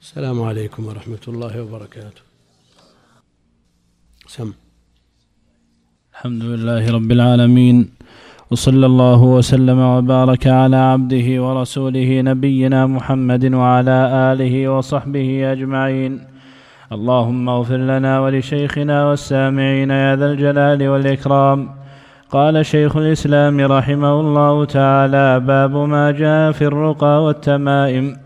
السلام عليكم ورحمة الله وبركاته. سم. الحمد لله رب العالمين وصلى الله وسلم وبارك على عبده ورسوله نبينا محمد وعلى آله وصحبه أجمعين. اللهم اغفر لنا ولشيخنا والسامعين يا ذا الجلال والإكرام. قال شيخ الإسلام رحمه الله تعالى باب ما جاء في الرقى والتمائم.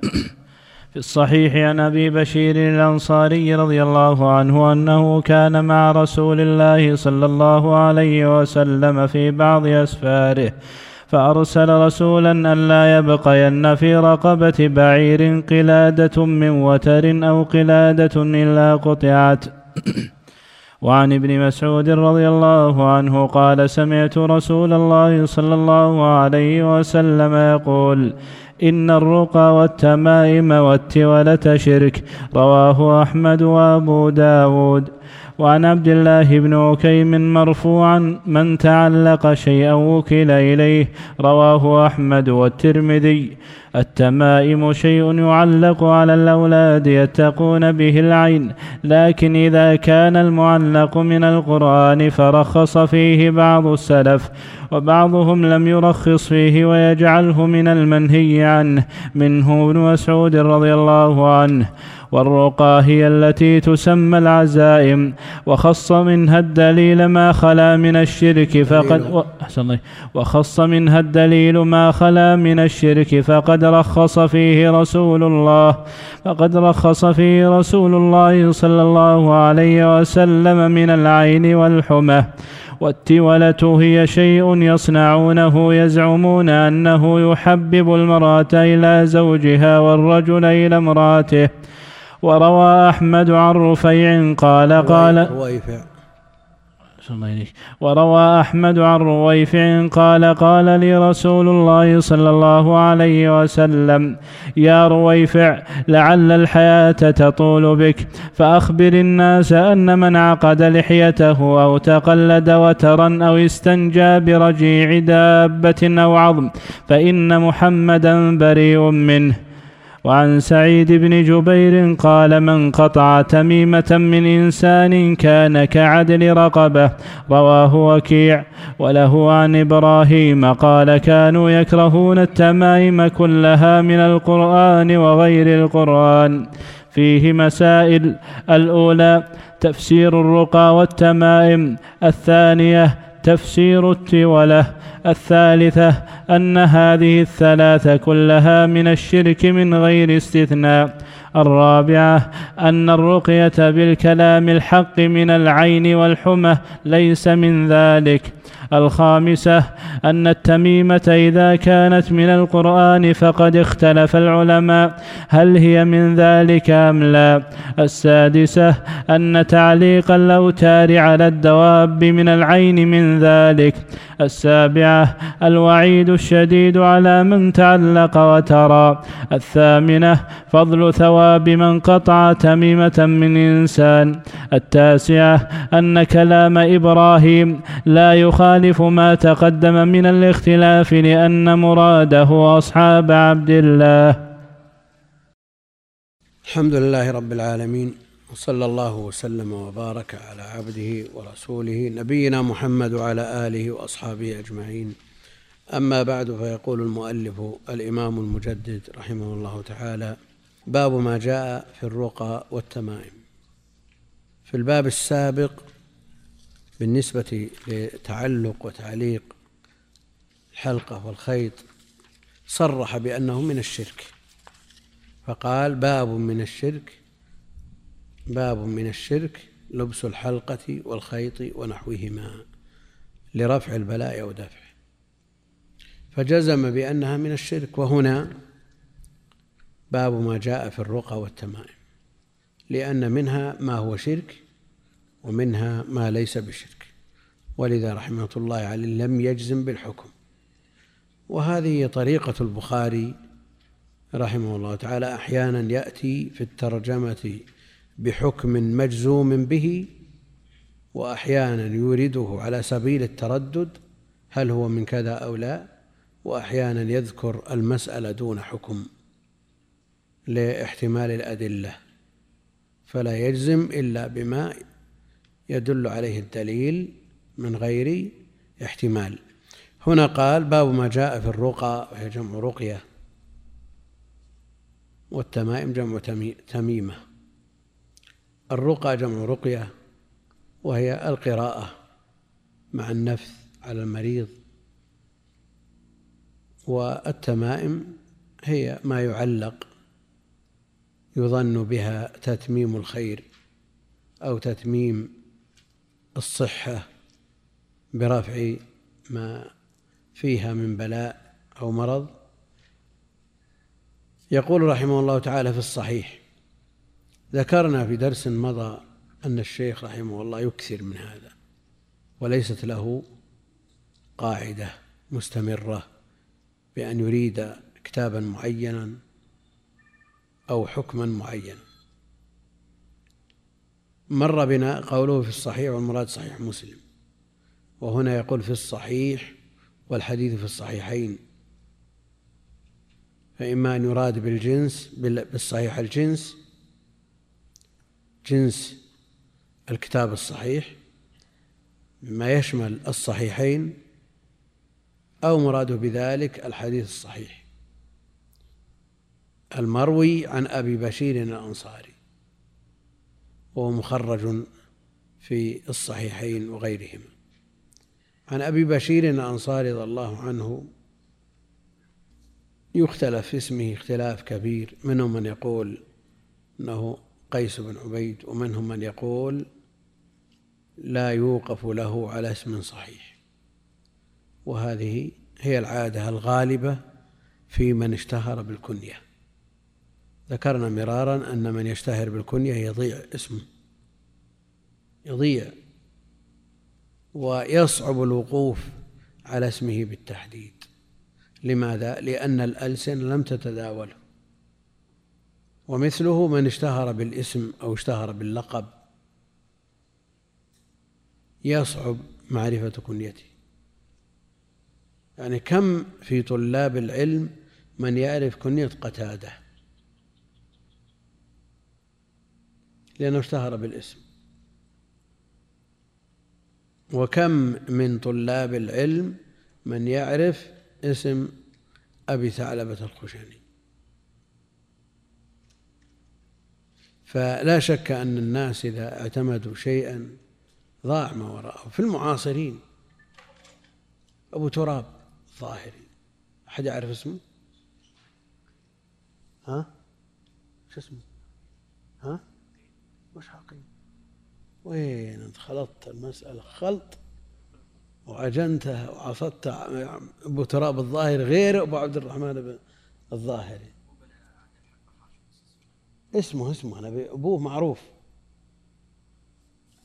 في الصحيح عن أبي بشير الأنصاري رضي الله عنه أنه كان مع رسول الله صلى الله عليه وسلم في بعض أسفاره فأرسل رسولا الا يبقين في رقبة بعير قلادة من وتر أو قلادة إلا قطعت. وعن ابن مسعود رضي الله عنه قال سمعت رسول الله صلى الله عليه وسلم يقول إن الرقى والتمائم والتولة شرك. رواه أحمد وأبو داود. وعن عبد الله بن عكيم مرفوعا من تعلق شيئا وكل إليه رواه أحمد والترمذي. التمائم شيء يعلق على الأولاد يتقون به العين لكن إذا كان المعلق من القرآن فرخص فيه بعض السلف وبعضهم لم يرخص فيه ويجعله من المنهي عنه. منه ابن مسعود رضي الله عنه. والرقى هي التي تسمى العزائم وخص منها الدليل ما خلا من الشرك فقد أحسن وخص منها الدليل ما خلا من الشرك فقد رخص فيه رسول الله فقد رخص فيه رسول الله صلى الله عليه وسلم من العين والحمى. والتولة هي شيء يصنعونه يزعمون أنه يحبب المرأة إلى زوجها والرجل إلى امرأته. وروى أحمد عن رفيع قال قال رويفع. وروى أحمد عن رويفع قال قال لي رسول الله صلى الله عليه وسلم يا رويفع لعل الحياة تطول بك فأخبر الناس أن من عقد لحيته أو تقلد وترا أو استنجى برجيع دابة أو عظم فإن محمدا بريء منه. وعن سعيد بن جبير قال من قطع تميمة من إنسان كان كعدل رقبة رواه وكيع وله عن إبراهيم قال كانوا يكرهون التمائم كلها من القرآن وغير القرآن فيه مسائل الأولى تفسير الرقى والتمائم الثانية تفسير التوله الثالثة أن هذه الثلاثة كلها من الشرك من غير استثناء. الرابعة أن الرقية بالكلام الحق من العين والحمى ليس من ذلك. الخامسة أن التميمة إذا كانت من القرآن فقد اختلف العلماء. هل هي من ذلك أم لا؟ السادسة أن تعليق الأوتار على الدواب من العين من ذلك. السابعة الوعيد الشديد على من تعلق وترى. الثامنة فضل ثواب من قطع تميمة من إنسان. التاسعة أن كلام إبراهيم لا يخالف ما تقدم من الاختلاف لأن مراده أصحاب عبد الله. الحمد لله رب العالمين وصلى الله وسلم وبارك على عبده ورسوله نبينا محمد وعلى آله وأصحابه أجمعين. أما بعد فيقول المؤلف الإمام المجدد رحمه الله تعالى باب ما جاء في الرقى والتمائم. في الباب السابق بالنسبة لتعلق وتعليق الحلقة والخيط صرح بأنه من الشرك. فقال باب من الشرك باب من الشرك لبس الحلقة والخيط ونحوهما لرفع البلاء أو دفعه فجزم بأنها من الشرك. وهنا باب ما جاء في الرقى والتمائم لأن منها ما هو شرك ومنها ما ليس بشرك. ولذا رحمة الله عليه لم يجزم بالحكم. وهذه طريقة البخاري رحمه الله تعالى أحيانا يأتي في الترجمة بحكم مجزوم به وأحيانا يورده على سبيل التردد هل هو من كذا أو لا؟ وأحيانا يذكر المسألة دون حكم لإحتمال الأدلة. فلا يجزم إلا بما يدل عليه الدليل من غير احتمال. هنا قال باب ما جاء في الرقى وهي جمع رقية والتمائم جمع تميمة. الرقى جمع رقية وهي القراءة مع النفث على المريض. والتمائم هي ما يعلق يظن بها تتميم الخير أو تتميم الصحة برفع ما فيها من بلاء أو مرض. يقول رحمه الله تعالى في الصحيح ذكرنا في درس مضى أن الشيخ رحمه الله يكثر من هذا وليست له قاعدة مستمرة بأن يريد كتابا معينا أو حكما معينا. مر بنا قوله في الصحيح والمراد صحيح مسلم. وهنا يقول في الصحيح والحديث في الصحيحين. فإما أن يراد بالجنس بالصحيح الجنس جنس الكتاب الصحيح مما يشمل الصحيحين أو مراده بذلك الحديث الصحيح. المروي عن أبي بشير الأنصاري. وهو مخرج في الصحيحين وغيرهما عن أبي بشير الأنصاري رضي الله عنه يختلف في اسمه اختلاف كبير. منهم من يقول إنه قيس بن عبيد ومنهم من يقول لا يوقف له على اسم صحيح. وهذه هي العادة الغالبة في من اشتهر بالكنية. ذكرنا مرارا أن من يشتهر بالكنية يضيع اسمه. يضيع. ويصعب الوقوف على اسمه بالتحديد. لماذا؟ لأن الألسن لم تتداوله. ومثله من اشتهر بالاسم أو اشتهر باللقب يصعب معرفة كنيته. يعني كم في طلاب العلم من يعرف كنية قتادة؟ لأنه اشتهر بالاسم وكم من طلاب العلم من يعرف اسم أبي ثعلبة الخشني فلا شك أن الناس إذا اعتمدوا شيئا ضاع ما وراءه في المعاصرين أبو تراب الظاهري أحد يعرف اسمه؟ ها؟ شو اسمه؟ ها؟ وش حقيقي؟ وين انت خلطت المسألة؟ خلط وعجنتها وعصدت أبو تراب الظاهر غير أبو عبد الرحمن الظاهري. اسمه اسمه أنا أبوه معروف.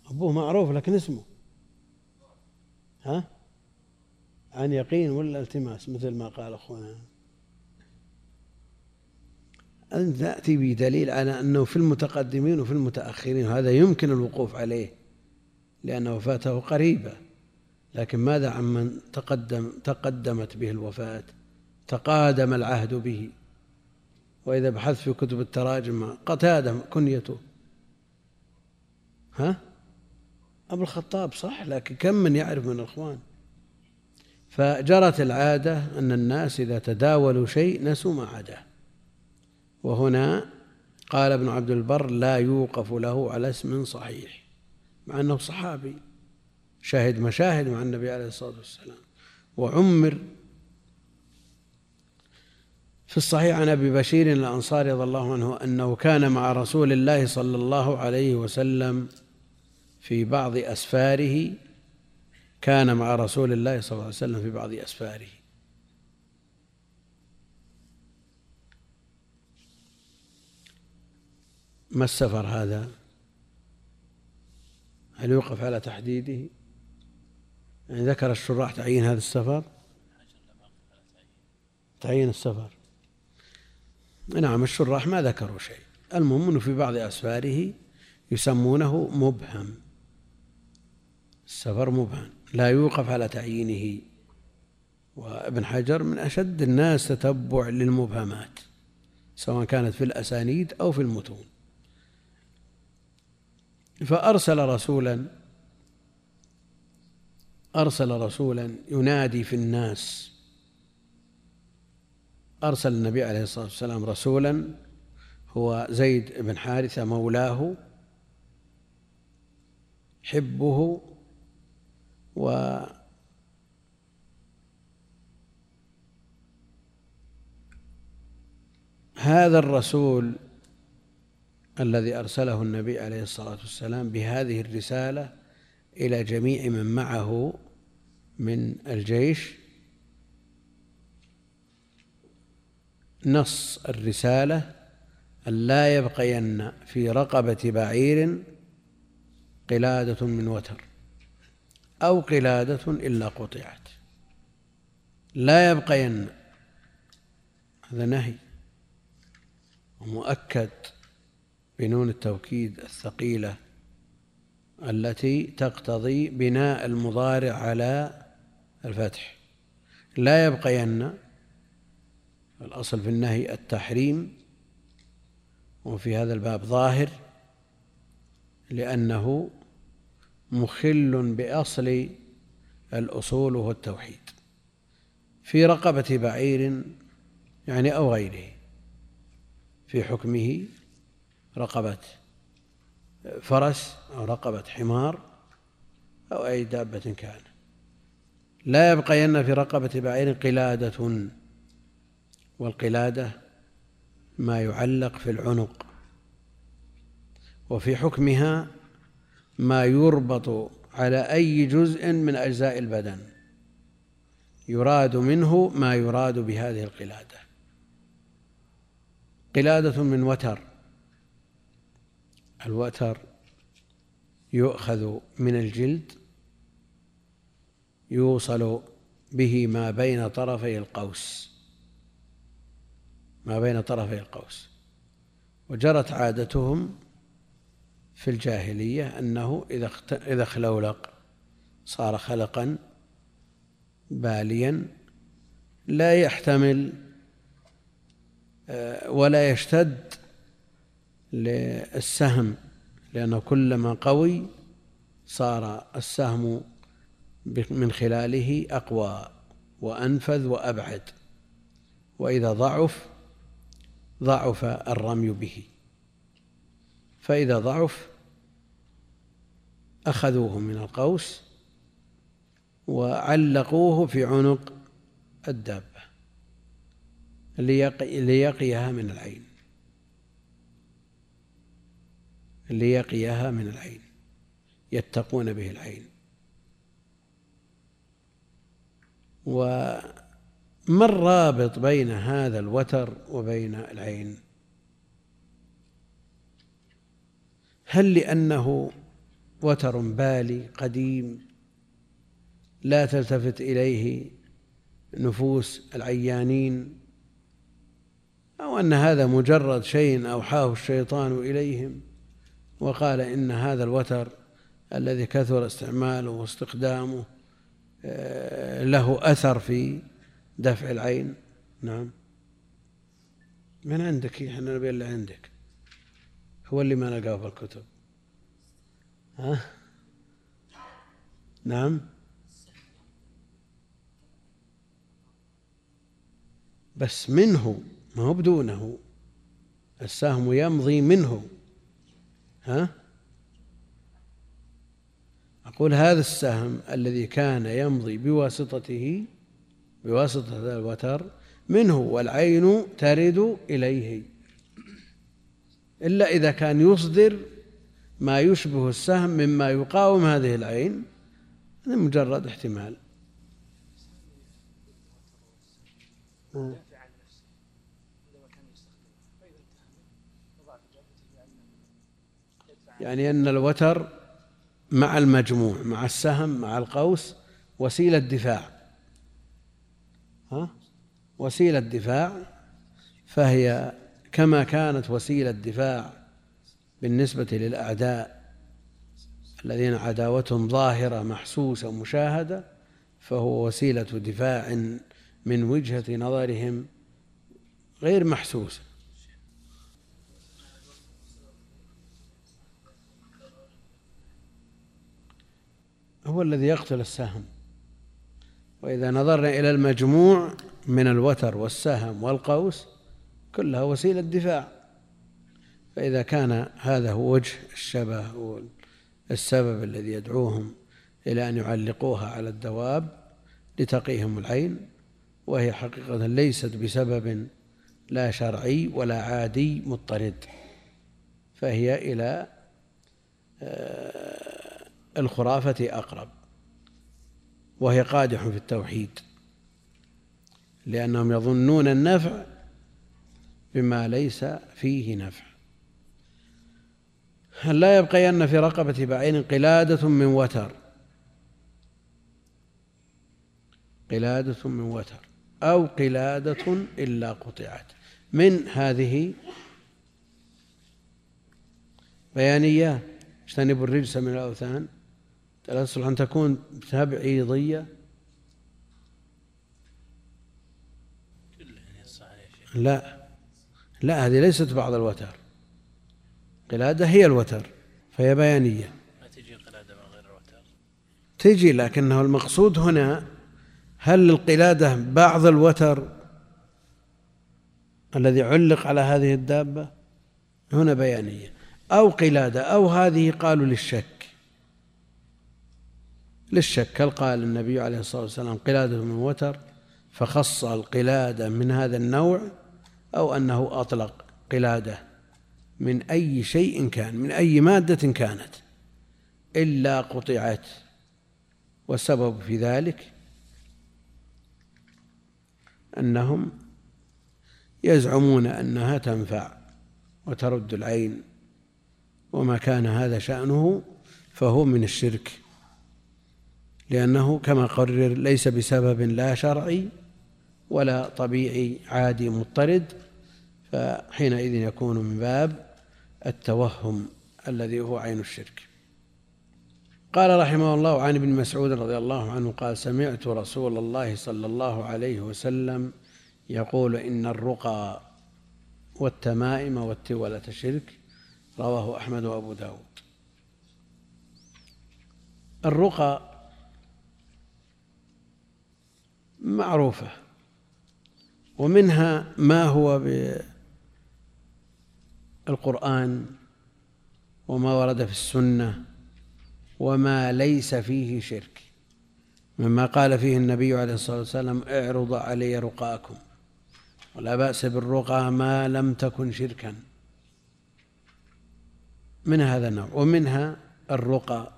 أبوه معروف لكن اسمه. ها؟ عن يقين ولا التماس مثل ما قال أخونا؟ أن تأتي بدليل على أنه في المتقدمين وفي المتأخرين وهذا يمكن الوقوف عليه لأن وفاته قريبة. لكن ماذا عمن تقدم تقدمت به الوفاة؟ تقادم العهد به. وإذا بحثت في كتب التراجم قتادة كنيته. ها؟ أبو الخطاب صح لكن كم من يعرف من الإخوان فجرت العادة أن الناس إذا تداولوا شيء نسوا ما عداه. وهنا قال ابن عبد البر لا يوقف له على اسم صحيح مع أنه صحابي شهد مشاهد مع النبي عليه الصلاة والسلام. وعمر في الصحيح عن أبي بشير الأنصاري رضي الله عنه أنه كان مع رسول الله صلى الله عليه وسلم في بعض أسفاره كان مع رسول الله صلى الله عليه وسلم في بعض أسفاره. ما السفر هذا؟ هل يوقف على تحديده؟ يعني ذكر الشراح تعيين هذا السفر؟ تعيين السفر. نعم الشراح ما ذكروا شيء. المهم أنه في بعض أسفاره يسمونه مبهم. السفر مبهم. لا يوقف على تعيينه. وابن حجر من أشد الناس تتبع للمبهمات سواء كانت في الأسانيد أو في المتون. فأرسل رسولا أرسل رسولا ينادي في الناس. أرسل النبي عليه الصلاة والسلام رسولا هو زيد بن حارثة مولاه حبه و هذا الرسول الذي أرسله النبي عليه الصلاة والسلام بهذه الرسالة إلى جميع من معه من الجيش. نص الرسالة أن لا يبقين في رقبة بعير قلادة من وتر أو قلادة إلا قطعت. لا يبقين هذا نهي ومؤكد. بنون التوكيد الثقيلة التي تقتضي بناء المضارع على الفتح. لا يبقين الأصل في النهي التحريم وفي هذا الباب ظاهر لأنه مخل بأصل الأصول وهو التوحيد. في رقبة بعير يعني أو غيره في حكمه رقبة فرس أو رقبة حمار أو أي دابة كان. لا يبقين في رقبة بعير قلادة والقلادة ما يعلق في العنق وفي حكمها ما يربط على أي جزء من أجزاء البدن. يراد منه ما يراد بهذه القلادة. قلادة من وتر. الوتر يؤخذ من الجلد يوصل به ما بين طرفي القوس ما بين طرفي القوس. وجرت عادتهم في الجاهلية أنه إذا إذا خلولق صار خلقا باليا لا يحتمل آه، ولا يشتد للسهم لأنه كلما قوي صار السهم من خلاله أقوى وأنفذ وأبعد. وإذا ضعف ضعف الرمي به. فإذا ضعف أخذوه من القوس وعلقوه في عنق الدابة ليقيها من العين. ليقيها من العين يتقون به العين. وما الرابط بين هذا الوتر وبين العين؟ هل لأنه وتر بالي قديم لا تلتفت إليه نفوس العيانين أو أن هذا مجرد شيء أوحاه الشيطان إليهم؟ وقال إن هذا الوتر الذي كثر استعماله واستخدامه آه، له أثر في دفع العين. نعم. من عندك؟ إحنا نبي اللي عندك. هو اللي ما نلقاه في الكتب. ها؟ نعم. بس منه ما هو بدونه. السهم يمضي منه. ها؟ أقول هذا السهم الذي كان يمضي بواسطته بواسطة هذا الوتر منه والعين ترد إليه. إلا إذا كان يصدر ما يشبه السهم مما يقاوم هذه العين هذا مجرد احتمال. يعني أن الوتر مع المجموع مع السهم مع القوس وسيلة دفاع. ها؟ وسيلة دفاع فهي كما كانت وسيلة دفاع بالنسبة للأعداء الذين عداوتهم ظاهرة محسوسة مشاهدة فهو وسيلة دفاع من وجهة نظرهم غير محسوسة. هو الذي يقتل السهم. وإذا نظرنا إلى المجموع من الوتر والسهم والقوس كلها وسيلة دفاع. فإذا كان هذا هو وجه الشبه والسبب الذي يدعوهم إلى أن يعلقوها على الدواب لتقيهم العين وهي حقيقة ليست بسبب لا شرعي ولا عادي مضطرد. فهي إلى آه، الخرافة أقرب وهي قادح في التوحيد لأنهم يظنون النفع بما ليس فيه نفع. هل لا يبقين في رقبة بعين قلادة من وتر قلادة من وتر أو قلادة إلا قطعت. من هذه بيانية؟ اجتنبوا الرجس من الأوثان. تصلح أن تكون تبعيضية لا. لا هذه ليست بعض الوتر. قلادة هي الوتر فهي بيانية. ما تجي قلادة من غير الوتر؟ تجي لكنه المقصود هنا هل القلادة بعض الوتر الذي علق على هذه الدابة؟ هنا بيانية. أو قلادة أو هذه قالوا للشك. للشك. هل قال النبي عليه الصلاة والسلام قلادة من وتر فخص القلادة من هذا النوع أو أنه أطلق قلادة من أي شيء كان من أي مادة كانت؟ إلا قطعت. والسبب في ذلك أنهم يزعمون أنها تنفع وترد العين وما كان هذا شأنه فهو من الشرك. لأنه كما قرر ليس بسبب لا شرعي ولا طبيعي عادي مضطرد فحينئذ يكون من باب التوهم الذي هو عين الشرك. قال رحمه الله عن ابن مسعود رضي الله عنه قال سمعت رسول الله صلى الله عليه وسلم يقول إن الرقى والتمائم والتولة شرك رواه أحمد وأبو داود. الرقى معروفة. ومنها ما هو بالقرآن وما ورد في السنة وما ليس فيه شرك. مما قال فيه النبي عليه الصلاة والسلام اعرض علي رقاكم. ولا بأس بالرقى ما لم تكن شركا. من هذا النوع؟ ومنها الرقى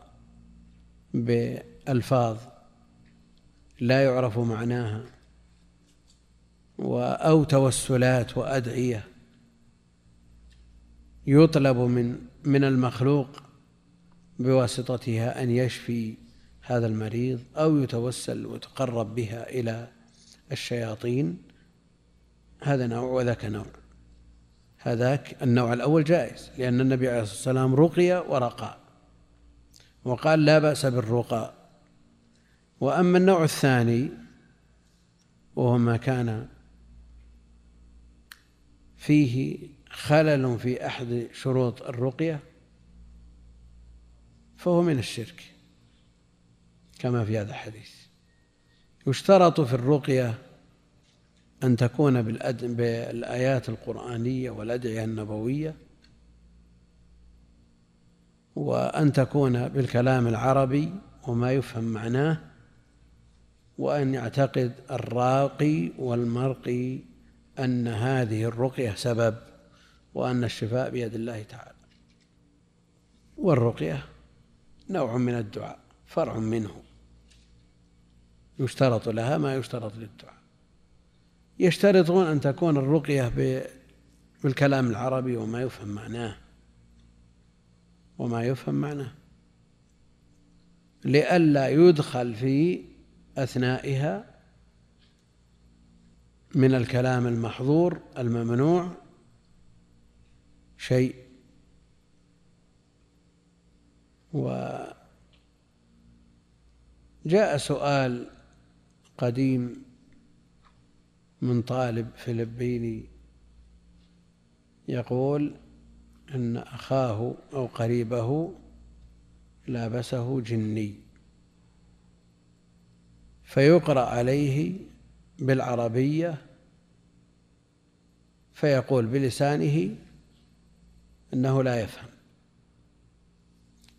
بألفاظ لا يعرف معناها. أو توسلات وأدعية يطلب من من المخلوق بواسطتها أن يشفي هذا المريض أو يتوسل ويتقرب بها إلى الشياطين. هذا نوع وذاك نوع. هذاك النوع الأول جائز لأن النبي عليه الصلاة والسلام رقي ورقى وقال لا بأس بالرقى وأما النوع الثاني وهو ما كان فيه خلل في أحد شروط الرقية فهو من الشرك كما في هذا الحديث. يشترط في الرقية أن تكون بالآيات القرآنية والأدعية النبوية وأن تكون بالكلام العربي وما يفهم معناه وأن يعتقد الراقي والمرقي أن هذه الرقية سبب وأن الشفاء بيد الله تعالى. والرقية نوع من الدعاء فرع منه. يشترط لها ما يشترط للدعاء. يشترطون أن تكون الرقية بالكلام العربي وما يفهم معناه. وما يفهم معناه. لئلا يدخل في أثنائها من الكلام المحظور الممنوع شيء. وجاء سؤال قديم من طالب فلبيني يقول إن أخاه أو قريبه لابسه جني. فيقرأ عليه بالعربية فيقول بلسانه إنه لا يفهم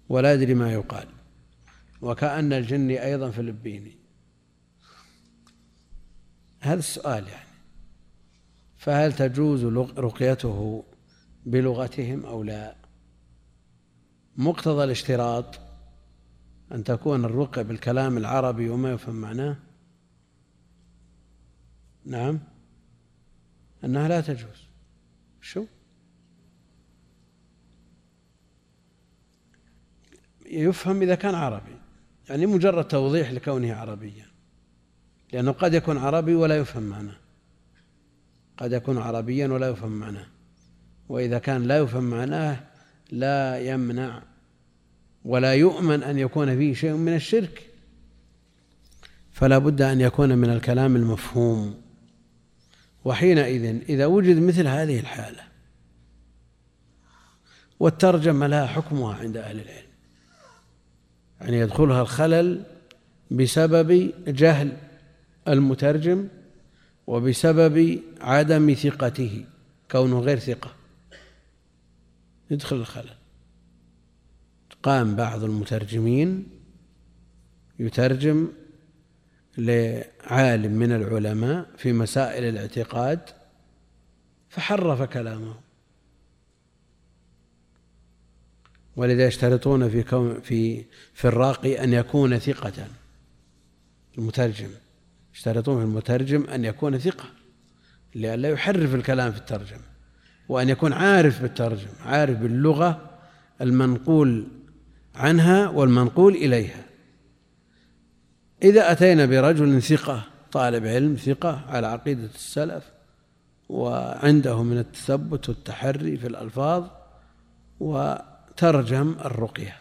ولا يدري ما يقال وكأن الجني أيضا فلبيني. هذا السؤال يعني فهل تجوز رقيته بلغتهم أو لا؟ مقتضى الاشتراط أن تكون الرقية بالكلام العربي وما يفهم معناه؟ نعم. أنها لا تجوز. شو؟ يفهم إذا كان عربي. يعني مجرد توضيح لكونه عربيا. لأنه قد يكون عربي ولا يفهم معناه. قد يكون عربيا ولا يفهم معناه. وإذا كان لا يفهم معناه لا يمنع ولا يؤمن أن يكون فيه شيء من الشرك. فلا بد أن يكون من الكلام المفهوم. وحينئذ إذا وجد مثل هذه الحالة والترجمة لها حكمها عند أهل العلم يعني يدخلها الخلل بسبب جهل المترجم وبسبب عدم ثقته كونه غير ثقة. يدخل الخلل. قام بعض المترجمين يترجم لعالم من العلماء في مسائل الاعتقاد فحرف كلامه. ولذا يشترطون في كون في في الراقي أن يكون ثقة. المترجم يشترطون في المترجم أن يكون ثقة لئلا يحرف الكلام في الترجمة وأن يكون عارف بالترجمة عارف باللغة المنقول عنها والمنقول إليها. إذا أتينا برجل ثقة طالب علم ثقة على عقيدة السلف وعنده من التثبت والتحري في الألفاظ و ترجم الرقية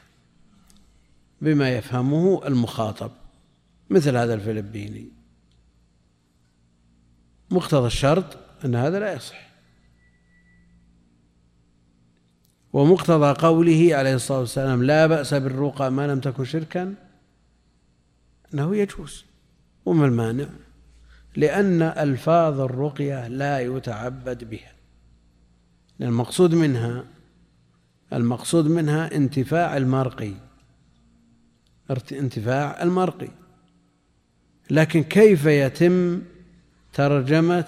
بما يفهمه المخاطب مثل هذا الفلبيني. مقتضى الشرط أن هذا لا يصح. ومقتضى قوله عليه الصلاة والسلام لا بأس بالرقى ما لم تكن شركا. أنه يجوز وما المانع لأن ألفاظ الرقية لا يتعبد بها. المقصود منها المقصود منها انتفاع المرقي. انتفاع المرقي. لكن كيف يتم ترجمة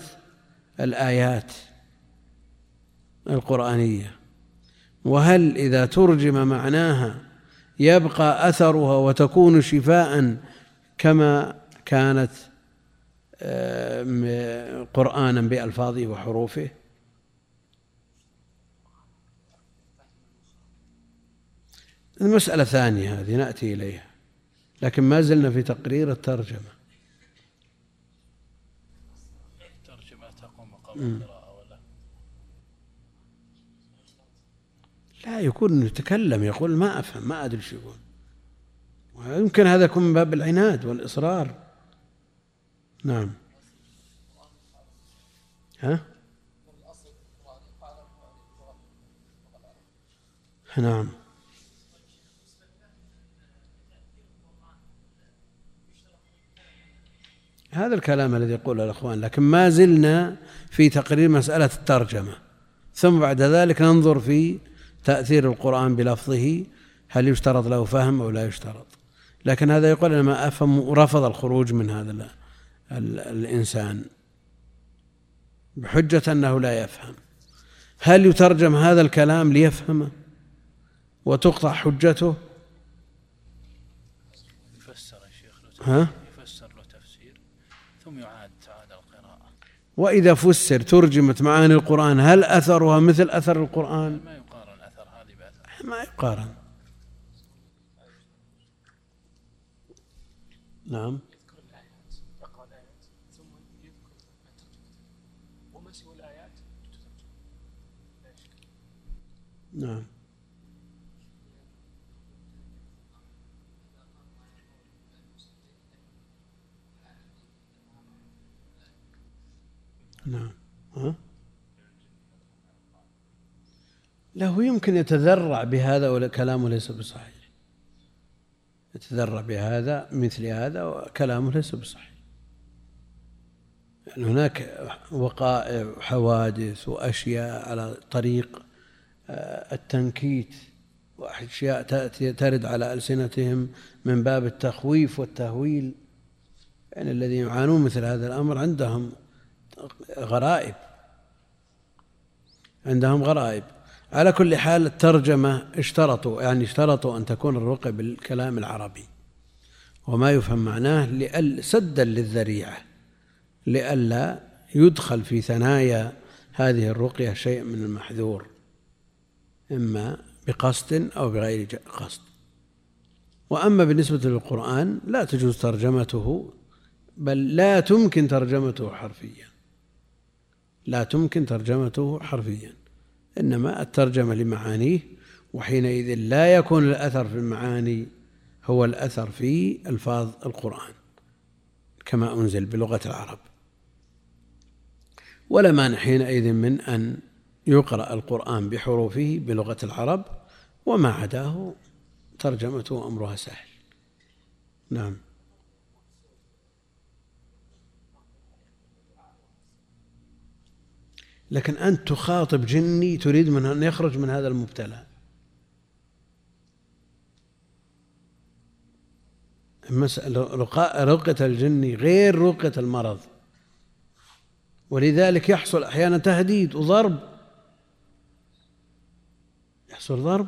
الآيات القرآنية؟ وهل إذا ترجم معناها يبقى أثرها وتكون شفاء كما كانت آه، قرآنا بألفاظه وحروفه؟ المسألة ثانية هذه نأتي إليها لكن ما زلنا في تقرير الترجمة. الترجمة تقوم قبل القراءة ولا لا يكون يتكلم يقول ما أفهم ما أدري شو يقول. ويمكن هذا يكون من باب العناد والإصرار. نعم. ها؟ نعم. هذا الكلام الذي يقوله الأخوان لكن ما زلنا في تقرير مسألة الترجمة. ثم بعد ذلك ننظر في تأثير القرآن بلفظه هل يشترط له فهم أو لا يشترط؟ لكن هذا يقول أنا ما أفهم ورفض الخروج من هذا الإنسان. بحجة أنه لا يفهم. هل يترجم هذا الكلام ليفهمه؟ وتقطع حجته؟ يفسر الشيخ ها؟ وإذا فسر ترجمت معاني القرآن هل أثرها مثل أثر القرآن؟ ما يقارن أثر هذه بأثر ما يقارن نعم. نعم. نعم. ها؟ له يمكن يتذرع بهذا ولا كلامه ليس بصحيح. يتذرع بهذا مثل هذا وكلامه ليس بصحيح. يعني هناك وقائع وحوادث وأشياء على طريق آه، التنكيت وأشياء تأتي ترد على ألسنتهم من باب التخويف والتهويل. يعني الذين يعانون مثل هذا الأمر عندهم غرائب. عندهم غرائب. على كل حال الترجمة اشترطوا يعني اشترطوا أن تكون الرقية بالكلام العربي. وما يفهم معناه لأل سدا للذريعة لئلا يدخل في ثنايا هذه الرقية شيء من المحذور إما بقصد أو بغير قصد. وأما بالنسبة للقرآن لا تجوز ترجمته بل لا تمكن ترجمته حرفيا. لا تمكن ترجمته حرفيا. إنما الترجمة لمعانيه وحينئذ لا يكون الأثر في المعاني هو الأثر في ألفاظ القرآن كما أنزل بلغة العرب. ولا مانع حينئذ من أن يقرأ القرآن بحروفه بلغة العرب وما عداه ترجمته أمرها سهل. نعم. لكن أنت تخاطب جني تريد من أن يخرج من هذا المبتلى. رقية الجني غير رقية المرض. ولذلك يحصل أحيانا تهديد وضرب. يحصل ضرب.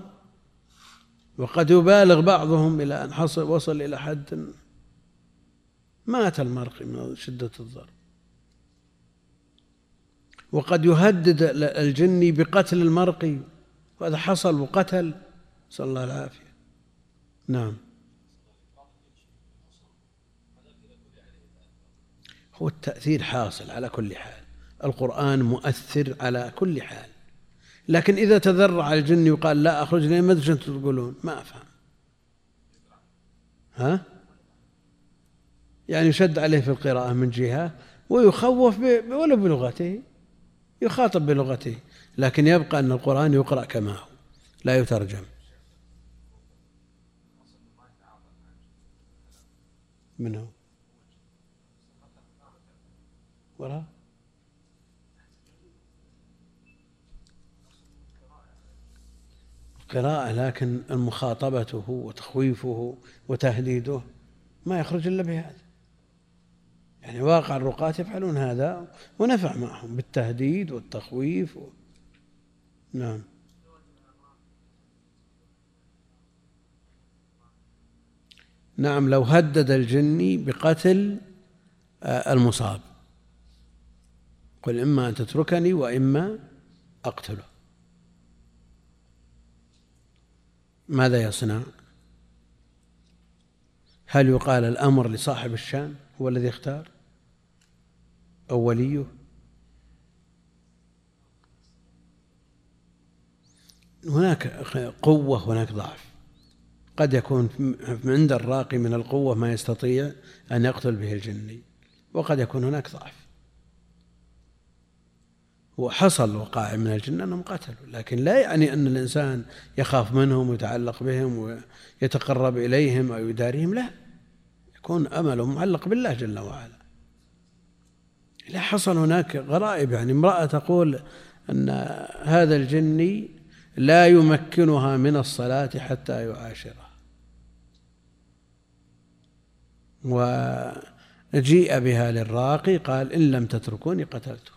وقد يبالغ بعضهم إلى أن حصل وصل إلى حد مات المرقي من شدة الضرب. وقد يهدد الجني بقتل المرقي وهذا حصل وقتل. نسأل الله العافية. نعم. هو التأثير حاصل على كل حال. القرآن مؤثر على كل حال. لكن إذا تذرع الجن وقال لا أخرج لي ما أدري تقولون. ما أفهم. ها؟ يعني يشد عليه في القراءة من جهة ويخوف ولو بلغته. يخاطب بلغته لكن يبقى أن القرآن يقرأ كما هو لا يترجم. منه ولا قراءة لكن مخاطبته وتخويفه وتهديده ما يخرج إلا بهذا. يعني واقع الرقاة يفعلون هذا ونفع معهم بالتهديد والتخويف و... نعم. نعم لو هدد الجني بقتل آه، المصاب. قل إما أن تتركني وإما أقتله. ماذا يصنع؟ هل يقال الأمر لصاحب الشأن هو الذي اختار؟ أو وليه هناك قوة هناك ضعف. قد يكون عند الراقي من القوة ما يستطيع أن يقتل به الجني وقد يكون هناك ضعف. وحصل وقائع من الجن أنهم قتلوا لكن لا يعني أن الإنسان يخاف منهم ويتعلق بهم ويتقرب إليهم أو يداريهم لا. يكون أمله معلق بالله جل وعلا. لا حصل هناك غرائب. يعني امرأة تقول أن هذا الجني لا يمكنها من الصلاة حتى يعاشرها وجيء بها للراقي قال إن لم تتركوني قتلته.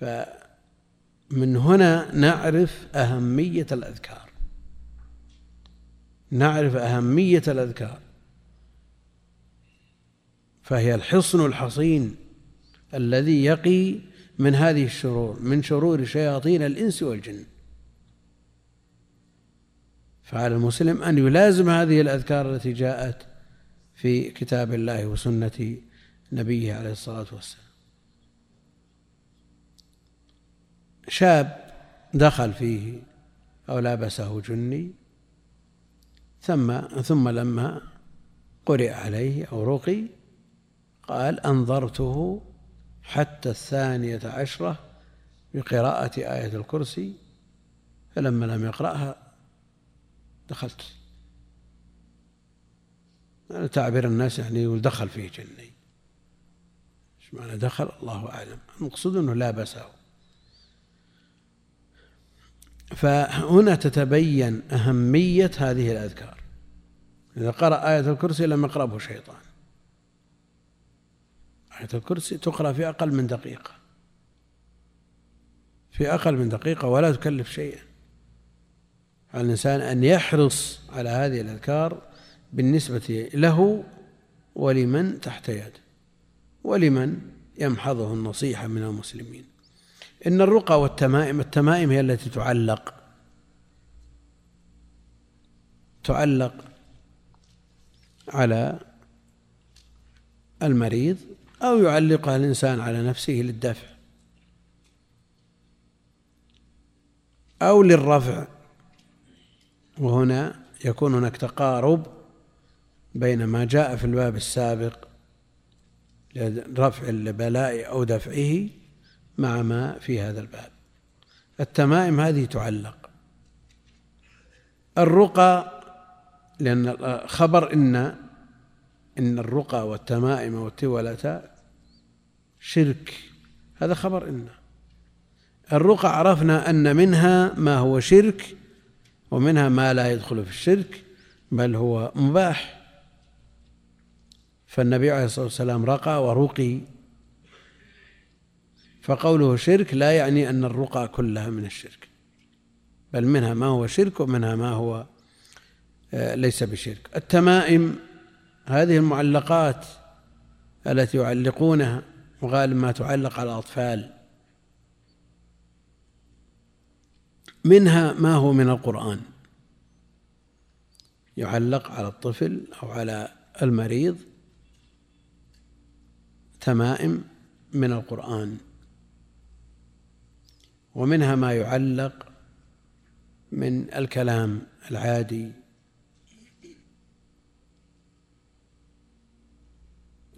فمن هنا نعرف أهمية الأذكار. نعرف أهمية الأذكار. فهي الحصن الحصين الذي يقي من هذه الشرور من شرور شياطين الإنس والجن. فعلى المسلم أن يلازم هذه الأذكار التي جاءت في كتاب الله وسنة نبيه عليه الصلاة والسلام. شاب دخل فيه أو لابسه جني ثم ثم لما قرئ عليه أو رقي قال أنظرته حتى الثانية عشرة بقراءة آية الكرسي فلما لم يقرأها دخلت. تعبير الناس يعني يقول دخل فيه جني. إيش معنى دخل؟ الله أعلم. المقصود إنه لا بأسه فهنا تتبين أهمية هذه الأذكار. إذا قرأ آية الكرسي لم يقرأه شيطان. آية الكرسي تقرأ في أقل من دقيقة. في أقل من دقيقة ولا تكلف شيئا. على الإنسان أن يحرص على هذه الأذكار بالنسبة له ولمن تحت يده ولمن يمحضه النصيحة من المسلمين. إن الرقى والتمائم التمائم هي التي تعلق. تعلق على المريض أو يعلقها الإنسان على نفسه للدفع. أو للرفع. وهنا يكون هناك تقارب بين ما جاء في الباب السابق لرفع البلاء أو دفعه مع ما في هذا الباب. التمائم هذه تعلق. الرقى لأن خبر إن إن الرقى والتمائم والتولة شرك. هذا خبر إن الرقى عرفنا أن منها ما هو شرك ومنها ما لا يدخل في الشرك بل هو مباح. فالنبي عليه الصلاة والسلام رقى ورقي. فقوله شرك لا يعني أن الرقى كلها من الشرك بل منها ما هو شرك ومنها ما هو آه، ليس بشرك. التمائم هذه المعلقات التي يعلقونها وغالب ما تعلق على الأطفال. منها ما هو من القرآن؟ يعلق على الطفل أو على المريض تمائم من القرآن. ومنها ما يعلق من الكلام العادي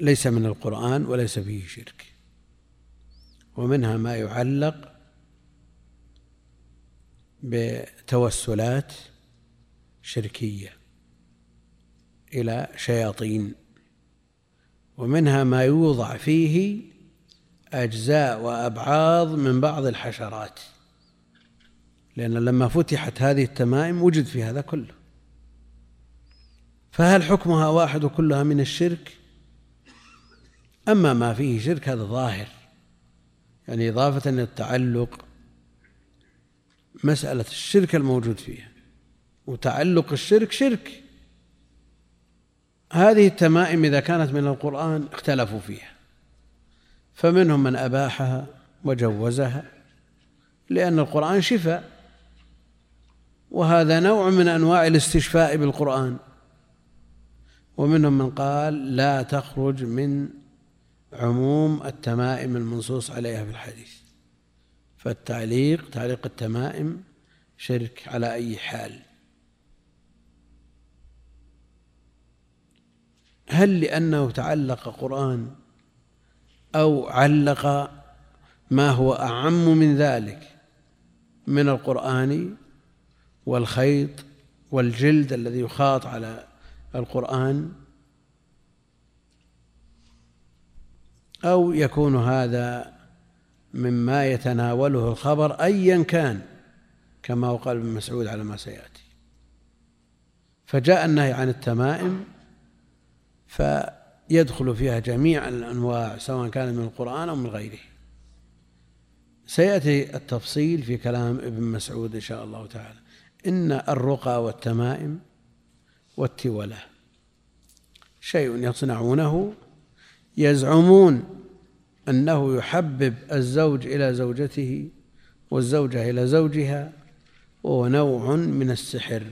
ليس من القرآن وليس فيه شرك. ومنها ما يعلق بتوسلات شركية إلى شياطين. ومنها ما يوضع فيه أجزاء وأبعاض من بعض الحشرات. لأن لما فتحت هذه التمائم وجد في هذا كله. فهل حكمها واحد كلها من الشرك؟ أما ما فيه شرك هذا ظاهر يعني إضافة إلى التعلق مسألة الشرك الموجود فيها وتعلق الشرك شرك. هذه التمائم إذا كانت من القرآن اختلفوا فيها. فمنهم من أباحها وجوزها لأن القرآن شفاء وهذا نوع من أنواع الاستشفاء بالقرآن. ومنهم من قال لا تخرج من عموم التمائم المنصوص عليها في الحديث. فالتعليق تعليق التمائم شرك على أي حال. هل لأنه تعلق قرآن أو علق ما هو أعم من ذلك من القرآن والخيط والجلد الذي يخاط على القرآن؟ أو يكون هذا مما يتناوله الخبر أيا كان كما قال ابن مسعود على ما سيأتي. فجاء النهي عن التمائم فيدخل فيها جميع الأنواع سواء كان من القرآن أو من غيره. سيأتي التفصيل في كلام ابن مسعود إن شاء الله تعالى. إن الرقى والتمائم والتولة شيء يصنعونه يزعمون أنه يحبب الزوج إلى زوجته والزوجة إلى زوجها وهو نوع من السحر.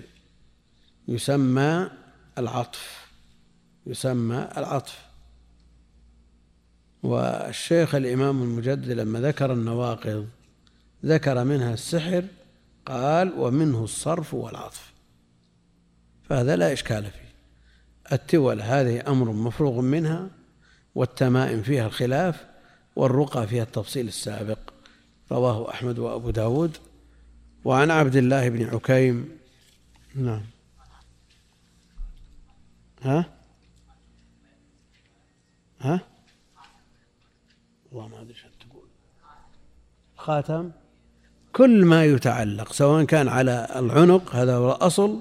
يسمى العطف. يسمى العطف. والشيخ الإمام المجدد لما ذكر النواقض ذكر منها السحر قال ومنه الصرف والعطف فهذا لا إشكال فيه. التول هذه أمر مفروغ منها والتمائم فيها الخلاف والرقى فيها التفصيل السابق. رواه أحمد وأبو داود. وعن عبد الله بن عكيم. نعم. ها؟ ها؟ والله ما أدري إيش تقول. خاتم كل ما يتعلق سواء كان على العنق هذا هو الأصل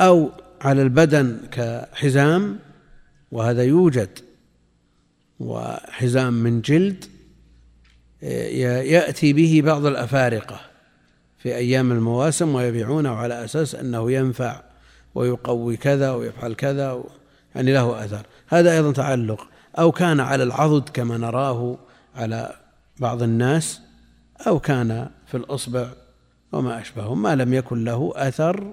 أو على البدن كحزام وهذا يوجد. وحزام من جلد يأتي به بعض الأفارقة في أيام المواسم ويبيعونه على أساس أنه ينفع ويقوي كذا ويفعل كذا يعني له أثر. هذا أيضا تعلق. أو كان على العضد كما نراه على بعض الناس أو كان في الإصبع وما أشبهه. ما لم يكن له أثر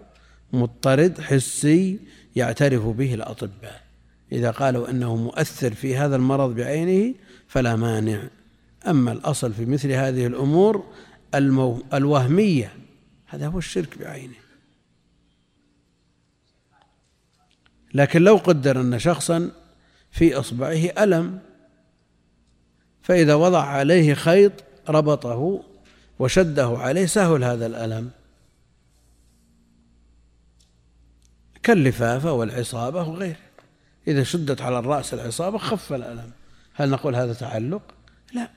مضطرد حسي يعترف به الأطباء. إذا قالوا أنه مؤثر في هذا المرض بعينه فلا مانع. أما الأصل في مثل هذه الأمور المو... الوهمية هذا هو الشرك بعينه. لكن لو قدر أن شخصا في إصبعه ألم فإذا وضع عليه خيط ربطه وشده عليه سهل هذا الألم. كاللفافة والعصابة وغيره. إذا شدت على الرأس العصابة خف الألم. هل نقول هذا تعلق؟ لا.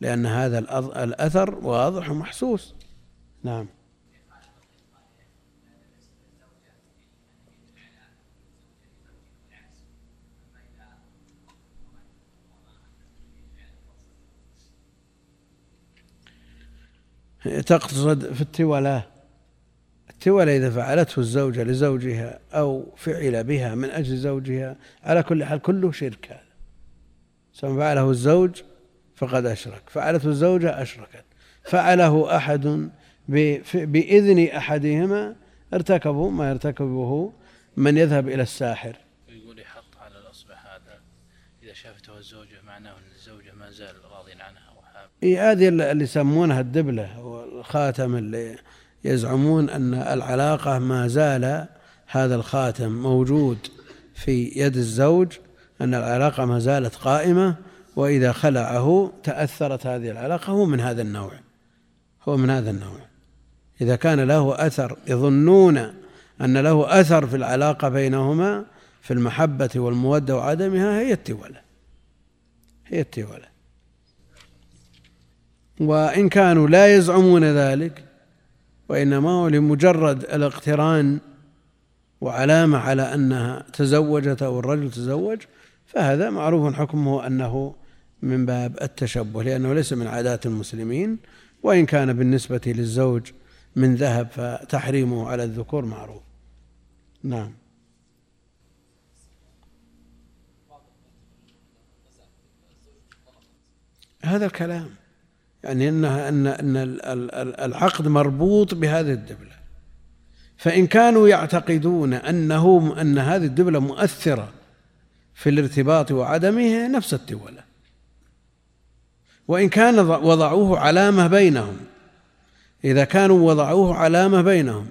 لأن هذا الأثر واضح ومحسوس. نعم. تقصد في التولاة التولى إذا فعلته الزوجة لزوجها أو فعل بها من أجل زوجها على كل حال كله شرك. هذا سواء فعله الزوج فقد أشرك فعلته الزوجة أشركت. فعله أحد بإذن أحدهما ارتكبوا ما يرتكبه من يذهب إلى الساحر. يقول يحط على الأصبع هذا إذا شافته الزوجة معناه أن الزوجة ما زال راضي عنها وحاب إيه هذه اللي يسمونها الدبلة والخاتم اللي يزعمون أن العلاقة ما زال هذا الخاتم موجود في يد الزوج أن العلاقة ما زالت قائمة وإذا خلعه تأثرت هذه العلاقة هو من هذا النوع. هو من هذا النوع. إذا كان له أثر يظنون أن له أثر في العلاقة بينهما في المحبة والمودة وعدمها هي التولة. هي التولة. وإن كانوا لا يزعمون ذلك وإنما هو لمجرد الاقتران وعلامة على أنها تزوجت أو الرجل تزوج فهذا معروف حكمه أنه من باب التشبه لأنه ليس من عادات المسلمين وإن كان بالنسبة للزوج من ذهب فتحريمه على الذكور معروف. نعم. هذا الكلام. يعني انها ان إن العقد مربوط بهذه الدبلة. فإن كانوا يعتقدون أنه أن هذه الدبلة مؤثرة في الارتباط وعدمه نفس التولة. وإن كان وضعوه علامة بينهم إذا كانوا وضعوه علامة بينهم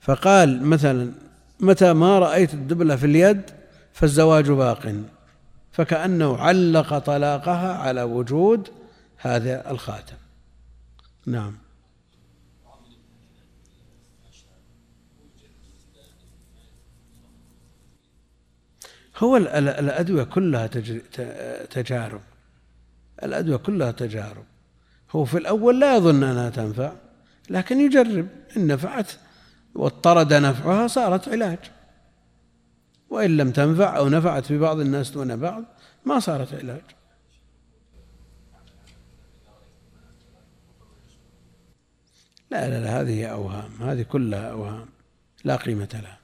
فقال مثلا متى ما رأيت الدبلة في اليد فالزواج باق. فكأنه علق طلاقها على وجود هذا الخاتم. نعم. هو الأدوية كلها تجارب. الأدوية كلها تجارب. هو في الأول لا يظن أنها تنفع لكن يجرب. إن نفعت واضطرد نفعها صارت علاج. وإن لم تنفع أو نفعت في بعض الناس دون بعض ما صارت علاج. لا لا لا هذه أوهام هذه كلها أوهام لا قيمة لها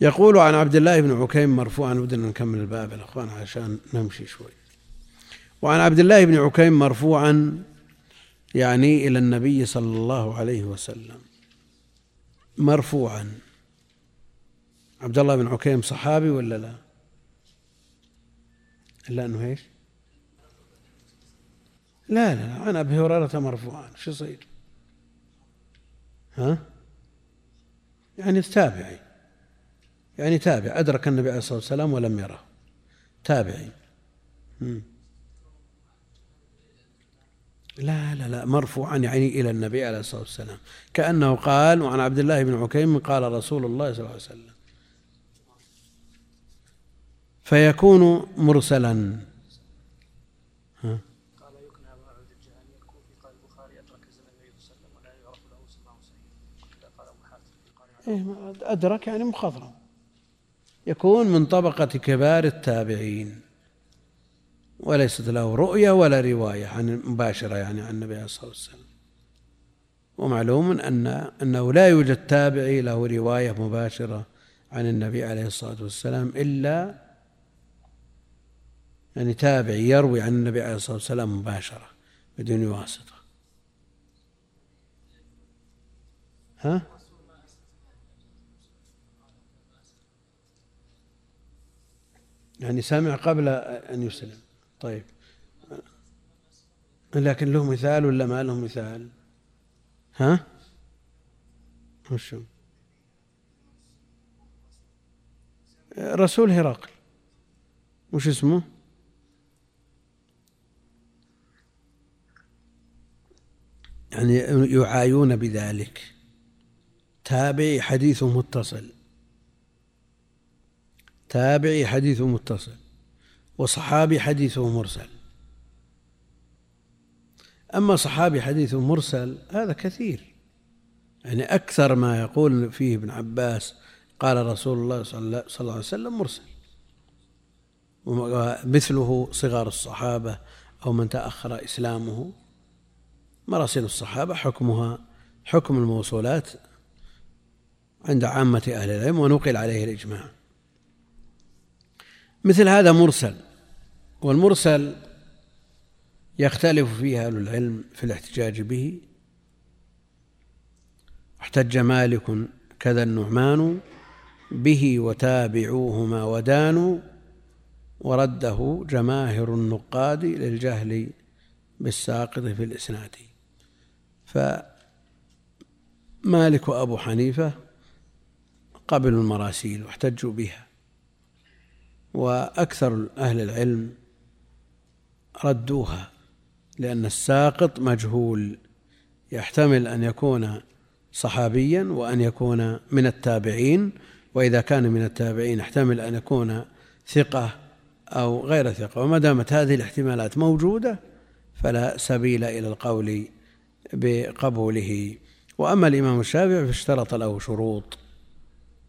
يقول عن عبد الله بن عكيم مرفوعا ودنا نكمل الباب الأخوان عشان نمشي شوي وعن عبد الله بن عكيم مرفوعا يعني إلى النبي صلى الله عليه وسلم مرفوعا عبد الله بن عكيم صحابي ولا لا؟ إلا أنه إيش؟ لا لا عن أبي هريرة مرفوعا شو يصير؟ ها؟ يعني تابعي. يعني تابع. أدرك النبي عليه الصلاة والسلام ولم يره. تابعي. لا لا لا. مرفوعا يعني إلى النبي عليه الصلاة والسلام. كأنه قال وعن عبد الله بن عكيم قال رسول الله صلى الله عليه وسلم فيكون مرسلا ها؟ قال يكنى ابو عبد الجهني الكوفي قال البخاري ادرك النبي صلى الله عليه وسلم ولا يعرف له سماع صحيح قال ابو إيه أدرك يعني مخضرم. يكون من طبقة كبار التابعين. وليست له رؤية ولا رواية عن مباشرة يعني عن النبي عليه الصلاة والسلام ومعلوم أن أنه لا يوجد تابعي له رواية مباشرة عن النبي عليه الصلاة والسلام إلا يعني تابعي يروي عن النبي عليه الصلاة والسلام مباشرة بدون واسطة. ها؟ يعني سمع قبل أن يسلم. طيب. لكن له مثال ولا ما له مثال؟ ها؟ وشو؟ رسول هرقل. وش اسمه؟ يعني يعايون بذلك. تابعي حديث متصل. تابعي حديث متصل وصحابي حديثه مرسل. أما صحابي حديث مرسل هذا كثير. يعني أكثر ما يقول فيه ابن عباس قال رسول الله صلى الله عليه وسلم مرسل. ومثله صغار الصحابة أو من تأخر إسلامه. مراسيل الصحابة حكمها حكم الموصولات عند عامة أهل العلم ونقل عليه الإجماع. مثل هذا مرسل والمرسل يختلف فيه أهل العلم في الاحتجاج به. احتج مالك كذا النعمان به وتابعوهما ودانوا ورده جماهر النقاد للجهل بالساقط في الإسناد. فمالك وأبو حنيفة قبلوا المراسيل واحتجوا بها. وأكثر أهل العلم ردوها لأن الساقط مجهول يحتمل أن يكون صحابيا وأن يكون من التابعين وإذا كان من التابعين يحتمل أن يكون ثقة أو غير ثقة. وما دامت هذه الاحتمالات موجودة فلا سبيل إلى القول بقبوله. وأما الإمام الشافعي فاشترط له شروط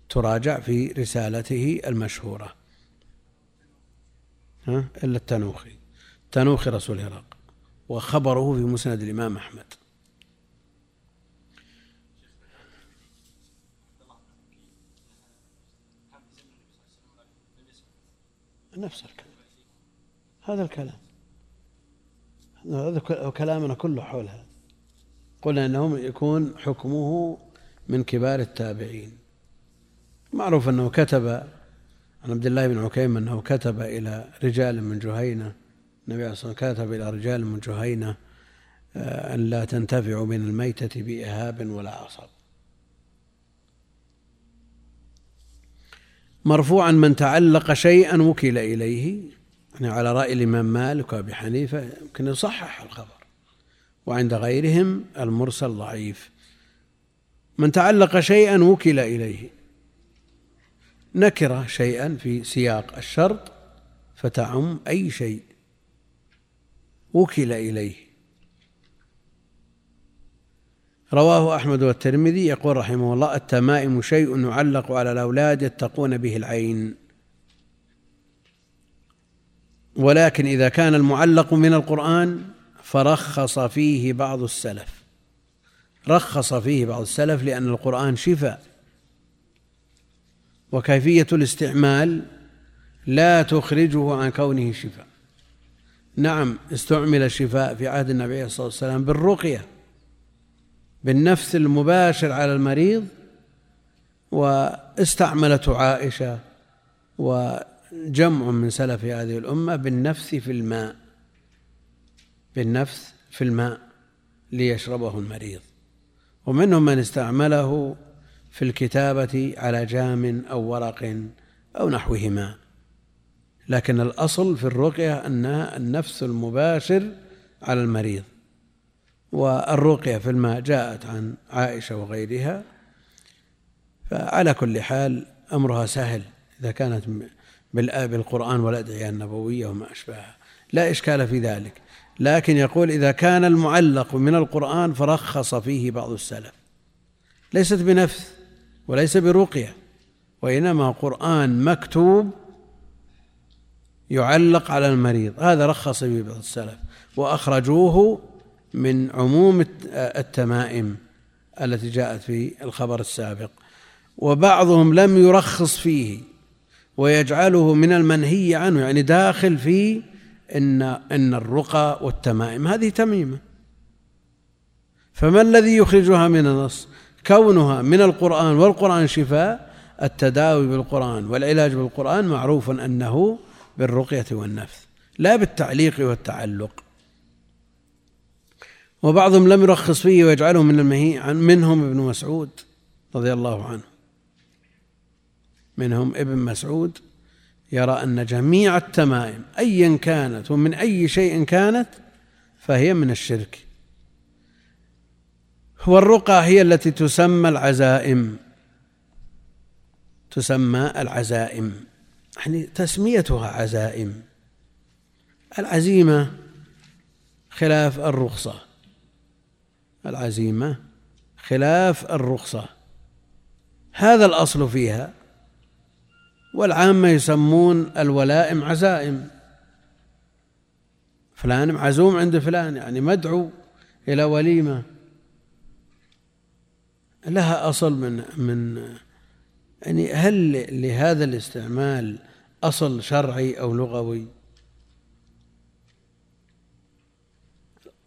تراجع في رسالته المشهورة. ها؟ إلا التنوخي تنوخي رسول هرق وخبره في مسند الإمام أحمد. نفس الكلام. هذا الكلام. هذا كلامنا كله حول هذا. قلنا انه يكون حكمه من كبار التابعين. معروف أنه كتب عن عبد الله بن عكيم أنه كتب إلى رجال من جهينة النبي عليه الصلاه والسلام كتب إلى رجال من جهينة آه، أن لا تنتفعوا من الميتة بإهاب ولا عصب. مرفوعا من تعلق شيئا وكل إليه. يعني على رأي الإمام مالك وأبي حنيفة يمكن يصحح الخبر. وعند غيرهم المرسل ضعيف. من تعلق شيئا وكل إليه. نكره شيئا في سياق الشرط فتعم أي شيء. وكل إليه. رواه أحمد والترمذي يقول رحمه الله التمائم شيء يعلق على الأولاد يتقون به العين. ولكن إذا كان المعلق من القرآن فرخص فيه بعض السلف. رخص فيه بعض السلف لأن القرآن شفاء. وكيفية الاستعمال لا تخرجه عن كونه شفاء. نعم استعمل الشفاء في عهد النبي صلى الله عليه وسلم بالرقية بالنفس المباشر على المريض واستعملته عائشة وجمع من سلف هذه الأمة بالنفس في الماء بالنفس في الماء ليشربه المريض. ومنهم من استعمله في الكتابة على جام أو ورق أو نحوهما. لكن الأصل في الرقية أنها النفس المباشر على المريض. والرقية في الماء جاءت عن عائشة وغيرها. فعلى كل حال أمرها سهل. إذا كانت بالقرآن والأدعية النبوية وما أشبهها. لا إشكال في ذلك. لكن يقول إذا كان المعلق من القرآن فرخص فيه بعض السلف. ليست بنفث وليس برقية وإنما قرآن مكتوب يعلق على المريض. هذا رخص به بعض السلف وأخرجوه من عموم التمائم التي جاءت في الخبر السابق. وبعضهم لم يرخص فيه ويجعله من المنهي عنه يعني داخل في إن إن الرقى والتمائم. هذه تميمة. فما الذي يخرجها من النص؟ كونها من القرآن والقرآن شفاء التداوي بالقرآن والعلاج بالقرآن معروف أنه بالرقية والنفث لا بالتعليق والتعلق. وبعضهم لم يرخص فيه ويجعله من المهي منهم ابن مسعود رضي الله عنه. منهم ابن مسعود يرى أن جميع التمائم أيا كانت ومن أي شيء كانت فهي من الشرك. والرقى هي التي تسمى العزائم. تسمى العزائم. يعني تسميتها عزائم. العزيمة خلاف الرخصة. العزيمة خلاف الرخصة. هذا الأصل فيها. والعامة يسمون الولائم عزائم. فلان معزوم عند فلان يعني مدعو إلى وليمة. لها أصل من من يعني هل لهذا الاستعمال أصل شرعي أو لغوي؟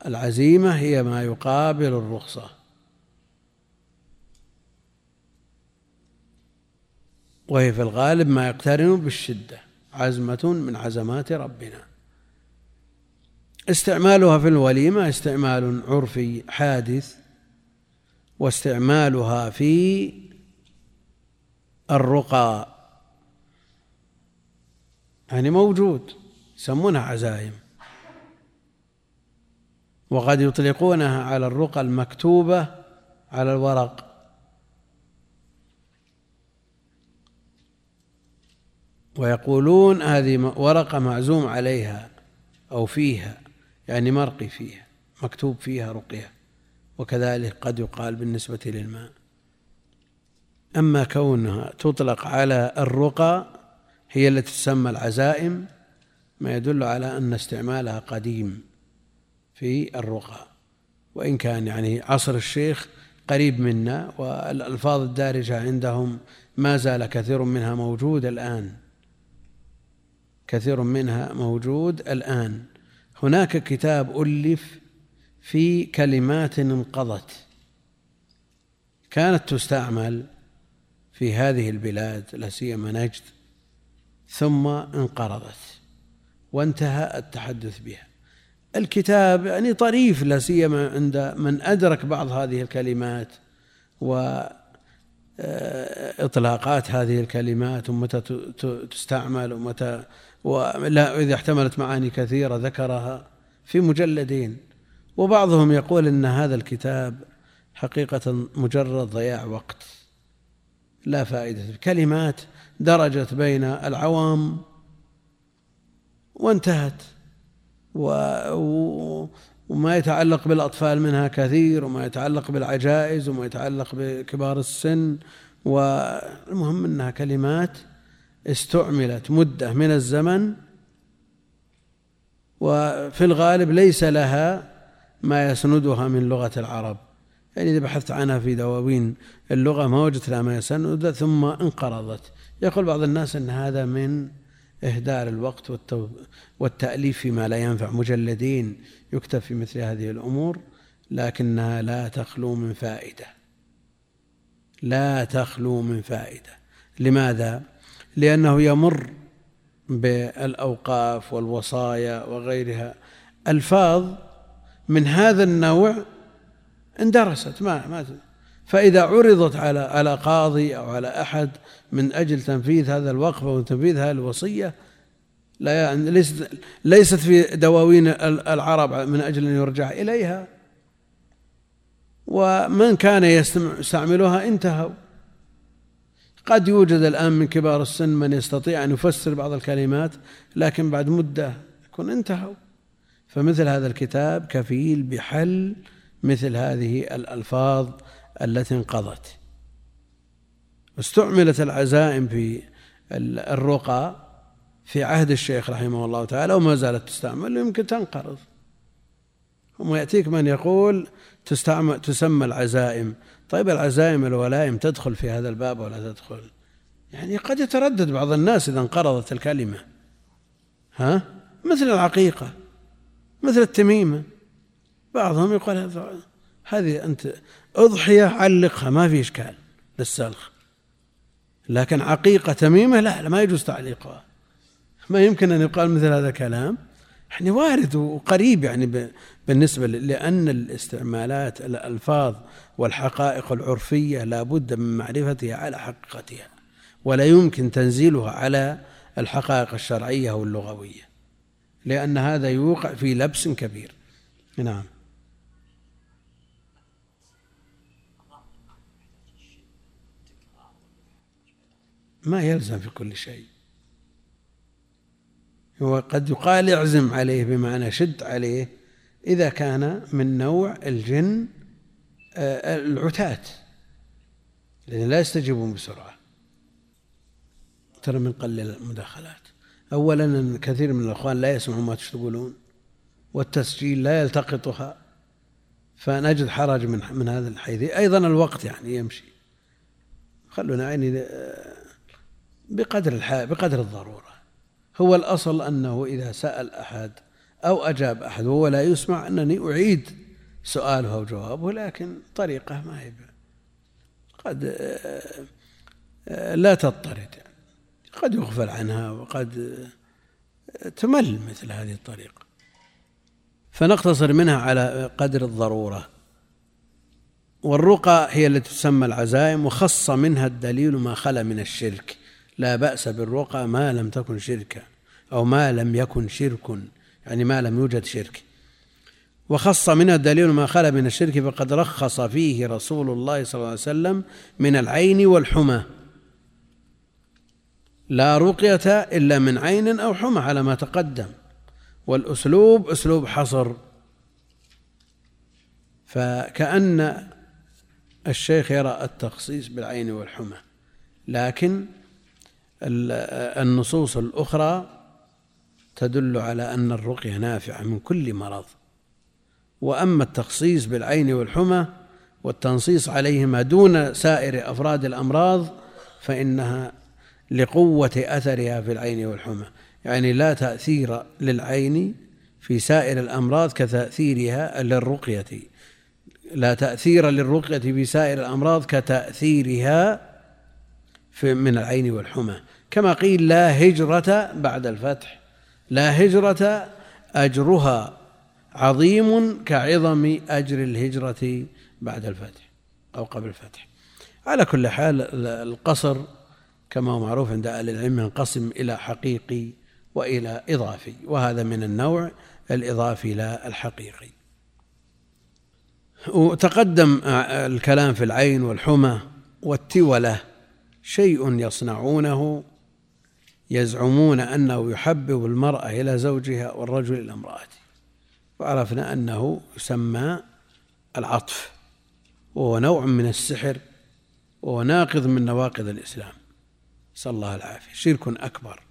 العزيمة هي ما يقابل الرخصة. وهي في الغالب ما يقترن بالشدة عزمة من عزمات ربنا. استعمالها في الوليمة استعمال عرفي حادث واستعمالها في الرقى. يعني موجود يسمونها عزائم وقد يطلقونها على الرقى المكتوبة على الورق. ويقولون هذه ورقة معزوم عليها أو فيها يعني مرقي فيها مكتوب فيها رقية. وكذلك قد يقال بالنسبة للماء. أما كونها تطلق على الرقى هي التي تسمى العزائم ما يدل على أن استعمالها قديم في الرقى. وإن كان يعني عصر الشيخ قريب منا والألفاظ الدارجة عندهم ما زال كثير منها موجود الآن. كثير منها موجود الآن. هناك كتاب ألف في كلمات انقضت كانت تستعمل في هذه البلاد لا سيما نجد ثم انقرضت وانتهى التحدث بها. الكتاب يعني طريف لا سيما عند من أدرك بعض هذه الكلمات و إطلاقات هذه الكلمات ومتى تستعمل ومتى ولا إذا احتملت معاني كثيرة ذكرها في مجلدين. وبعضهم يقول إن هذا الكتاب حقيقة مجرد ضياع وقت. لا فائدة. كلمات درجت بين العوام وانتهت. و... وما يتعلق بالأطفال منها كثير وما يتعلق بالعجائز وما يتعلق بكبار السن. والمهم أنها كلمات استعملت مدة من الزمن وفي الغالب ليس لها ما يسندها من لغة العرب. يعني إذا بحثت عنها في دواوين اللغة ما وجدت لها ما يسند ثم انقرضت. يقول بعض الناس أن هذا من إهدار الوقت والتأليف فيما لا ينفع مجلدين يكتب في مثل هذه الأمور لكنها لا تخلو من فائدة. لا تخلو من فائدة. لماذا؟ لأنه يمر بالأوقاف والوصايا وغيرها. ألفاظ من هذا النوع اندرست ما ما فإذا عرضت على على قاضي أو على أحد من أجل تنفيذ هذا الوقف أو تنفيذ هذه الوصية لا يعني ليست ليست في دواوين العرب من أجل أن يرجع إليها. ومن كان يستعملها انتهوا. قد يوجد الآن من كبار السن من يستطيع أن يفسر بعض الكلمات لكن بعد مدة يكون انتهوا. فمثل هذا الكتاب كفيل بحل مثل هذه الألفاظ التي انقضت. استعملت العزائم في الرقى في عهد الشيخ رحمه الله تعالى وما زالت تستعمل يمكن تنقرض. ثم يأتيك من يقول تستعمل تسمى العزائم. طيب العزائم الولائم تدخل في هذا الباب ولا تدخل؟ يعني قد يتردد بعض الناس إذا انقرضت الكلمة. ها؟ مثل العقيقة. مثل التميمة بعضهم يقول هذه أنت أضحية علقها ما في إشكال. للسلخ. لكن عقيقة تميمة لا, لا ما يجوز تعليقها. ما يمكن أن يقال مثل هذا الكلام. يعني وارد وقريب يعني بالنسبة لأن الاستعمالات الألفاظ والحقائق العرفية لا بد من معرفتها على حقيقتها ولا يمكن تنزيلها على الحقائق الشرعية واللغوية. لأن هذا يوقع في لبس كبير. نعم. ما يلزم في كل شيء. هو قد يقال اعزم عليه بمعنى شد عليه إذا كان من نوع الجن آه، العتاة. الذين لا يستجيبون بسرعة. ترى من قل المداخلات. أولا أن كثير من الأخوان لا يسمعون ما تقولون والتسجيل لا يلتقطها فنجد حرج من من هذا الحيث. أيضا الوقت يعني يمشي. خلونا يعني آه، بقدر الحال بقدر الضرورة. هو الأصل أنه إذا سأل أحد أو أجاب أحد وهو لا يسمع أنني أعيد سؤاله أو جوابه لكن طريقة ما هي قد آه، آه، لا تضطرد. قد يغفل عنها وقد تمل مثل هذه الطريقة. فنقتصر منها على قدر الضرورة. والرقى هي التي تسمى العزائم وخص منها الدليل ما خلا من الشرك. لا بأس بالرقى ما لم تكن شركا أو ما لم يكن شرك يعني ما لم يوجد شرك. وخص منها الدليل ما خلا من الشرك فقد رخص فيه رسول الله صلى الله عليه وسلم من العين والحمى. لا رقية إلا من عين أو حمى على ما تقدم والأسلوب أسلوب حصر. فكأن الشيخ يرى التخصيص بالعين والحمى لكن النصوص الأخرى تدل على أن الرقية نافعة من كل مرض. وأما التخصيص بالعين والحمى والتنصيص عليهما دون سائر أفراد الأمراض فإنها لقوة أثرها في العين والحمى. يعني لا تأثير للعين في سائر الأمراض كتأثيرها للرقية. لا تأثير للرقية في سائر الأمراض كتأثيرها في من العين والحمى. كما قيل لا هجرة بعد الفتح. لا هجرة أجرها عظيم كعظم أجر الهجرة بعد الفتح أو قبل الفتح. على كل حال القصر كما هو معروف عند أهل العلم ينقسم إلى حقيقي وإلى إضافي وهذا من النوع الإضافي لا الحقيقي. وتقدم الكلام في العين والحمى والتولة شيء يصنعونه يزعمون أنه يحبب المرأة إلى زوجها والرجل إلى امرأته. وعرفنا أنه يسمى العطف وهو نوع من السحر وهو ناقض من نواقض الإسلام. نسأل الله العافية. شرك أكبر.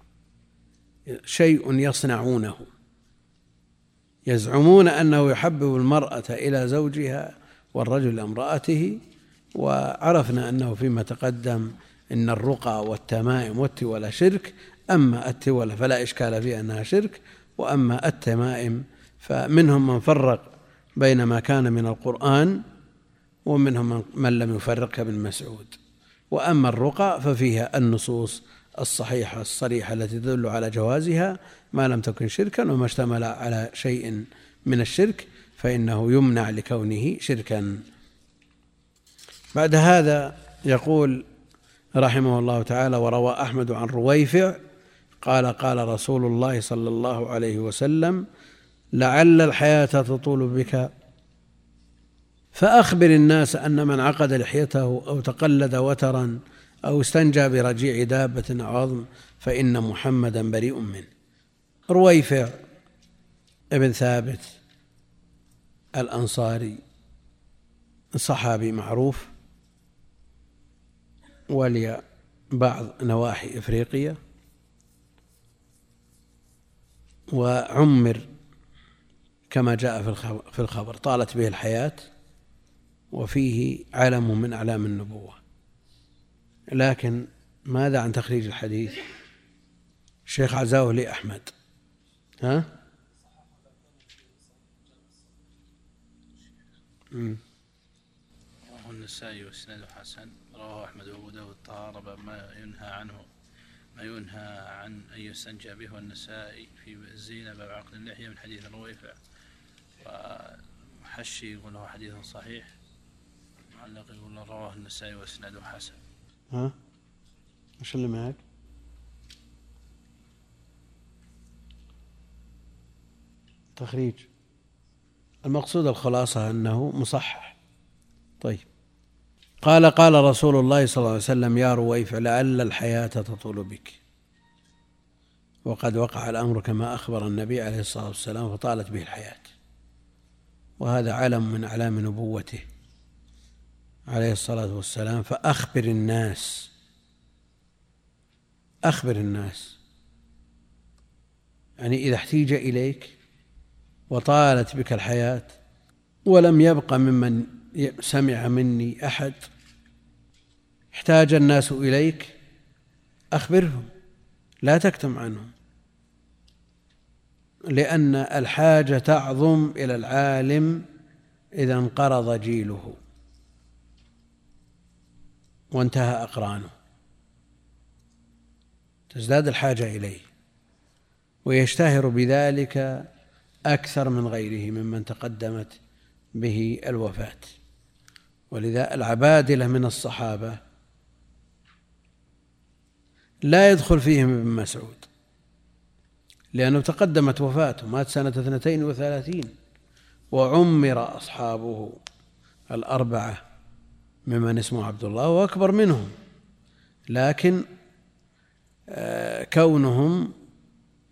شيء يصنعونه. يزعمون أنه يحبب المرأة إلى زوجها والرجل امرأته وعرفنا أنه فيما تقدم إن الرقى والتمائم والتولى شرك. أما التولى فلا إشكال فيها أنها شرك وأما التمائم فمنهم من فرق بين ما كان من القرآن ومنهم من لم يفرق كابن مسعود. وأما الرقى ففيها النصوص الصحيحة الصريحة التي تدل على جوازها ما لم تكن شركا وما اشتمل على شيء من الشرك فإنه يمنع لكونه شركا. بعد هذا يقول رحمه الله تعالى وروى أحمد عن رويفع قال قال رسول الله صلى الله عليه وسلم لعل الحياة تطول بك فأخبر الناس أن من عقد لحيته أو تقلد وترا أو استنجى برجيع دابة عظم فإن محمدا بريء منه. رويفع ابن ثابت الأنصاري صحابي معروف ولي بعض نواحي إفريقيا وعمر كما جاء في الخبر طالت به الحياة. وفيه علم من أعلام النبوة. لكن ماذا عن تخريج الحديث؟ الشيخ لي أحمد. ها؟ رواه النسائي واسناده حسن رواه أحمد وأبو داود الطهارة ما ينهى عنه ما ينهى عن أن يستنجى به والنسائي في الزينه باب عقد اللحية من حديث الرويفع. وحشي يقول حديث صحيح. معلق يقول رواه النسائي وإسناده حسن. ها؟ إيش اللي معك؟ تخريج. المقصود الخلاصة أنه مصحح. طيب. قال قال رسول الله صلى الله عليه وسلم يا رويف لعل الحياة تطول بك. وقد وقع الأمر كما أخبر النبي عليه الصلاة والسلام فطالت به الحياة. وهذا علم من أعلام نبوته. عليه الصلاة والسلام فأخبر الناس. أخبر الناس. يعني إذا احتيج إليك وطالت بك الحياة ولم يبق ممن سمع مني أحد احتاج الناس إليك أخبرهم. لا تكتم عنهم. لأن الحاجة تعظم إلى العالم إذا انقرض جيله. وانتهى أقرانه. تزداد الحاجة إليه. ويشتهر بذلك أكثر من غيره ممن تقدمت به الوفاة. ولذا العبادلة من الصحابة لا يدخل فيهم ابن مسعود لأنه تقدمت وفاته مات سنة اثنتين وثلاثين وعمر أصحابه الأربعة. ممن اسمه عبد الله وأكبر منهم. لكن آه، كونهم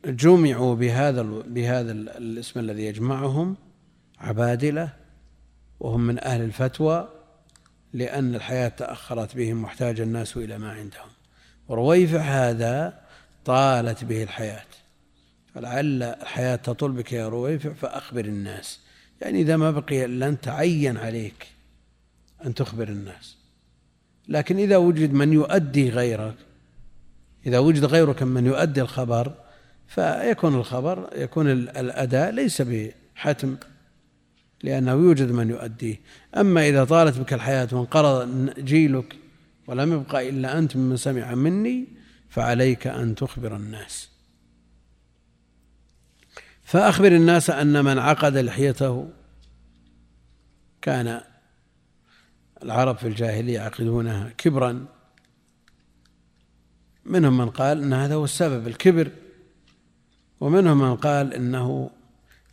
جمعوا بهذا بهذا الاسم الذي يجمعهم عبادلة وهم من أهل الفتوى لأن الحياة تأخرت بهم واحتاج الناس إلى ما عندهم. ورويفع هذا طالت به الحياة. فلعل الحياة تطول بك يا رويفع فأخبر الناس. يعني إذا ما بقي لن تعين عليك. أن تخبر الناس. لكن إذا وجد من يؤدي غيرك إذا وجد غيرك من يؤدي الخبر فيكون الخبر يكون الأداء ليس بحتم لأنه يوجد من يؤديه. أما إذا طالت بك الحياة وانقرض جيلك ولم يبقى إلا أنت ممن سمع مني فعليك أن تخبر الناس. فأخبر الناس أن من عقد لحيته كان العرب في الجاهلية يعقدونها كبرا. منهم من قال أن هذا هو السبب الكبر ومنهم من قال إنه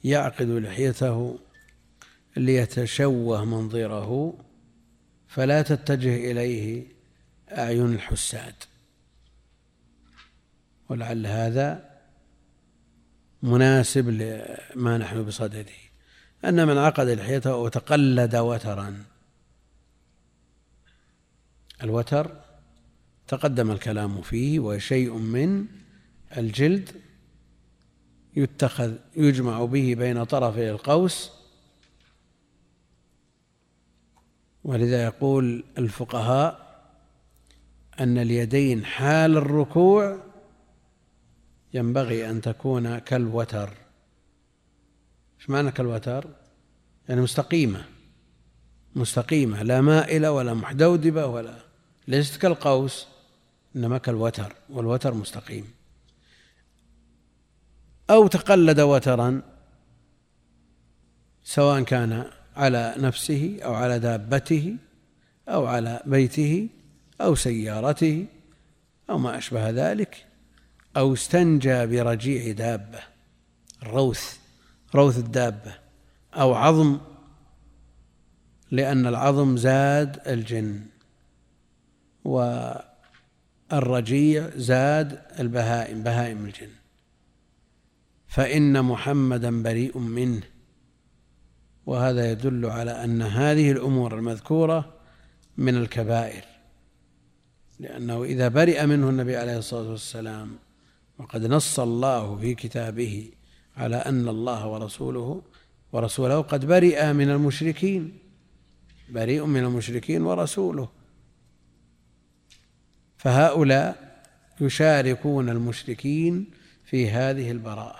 يعقد لحيته ليتشوه منظره فلا تتجه إليه أعين الحساد. ولعل هذا مناسب لما نحن بصدده. أن من عقد لحيته وتقلد وترا. الوتر تقدم الكلام فيه وشيء من الجلد يتخذ يجمع به بين طرفي القوس ولذا يقول الفقهاء أن اليدين حال الركوع ينبغي أن تكون كالوتر إيش معنى كالوتر؟ يعني مستقيمة مستقيمة لا مائلة ولا محدودبة ولا ليست كالقوس إنما كالوتر والوتر مستقيم. أو تقلد وترا سواء كان على نفسه أو على دابته أو على بيته أو سيارته أو ما أشبه ذلك أو استنجى برجيع دابة الروث روث الدابة أو عظم لأن العظم زاد الجن. الرجيع زاد البهائم بهائم الجن. فإن محمدا بريء منه. وهذا يدل على أن هذه الأمور المذكورة من الكبائر. لأنه إذا برئ منه النبي عليه الصلاة والسلام وقد نص الله في كتابه على أن الله ورسوله ورسوله قد برئ من المشركين. بريء من المشركين ورسوله. فهؤلاء يشاركون المشركين في هذه البراءة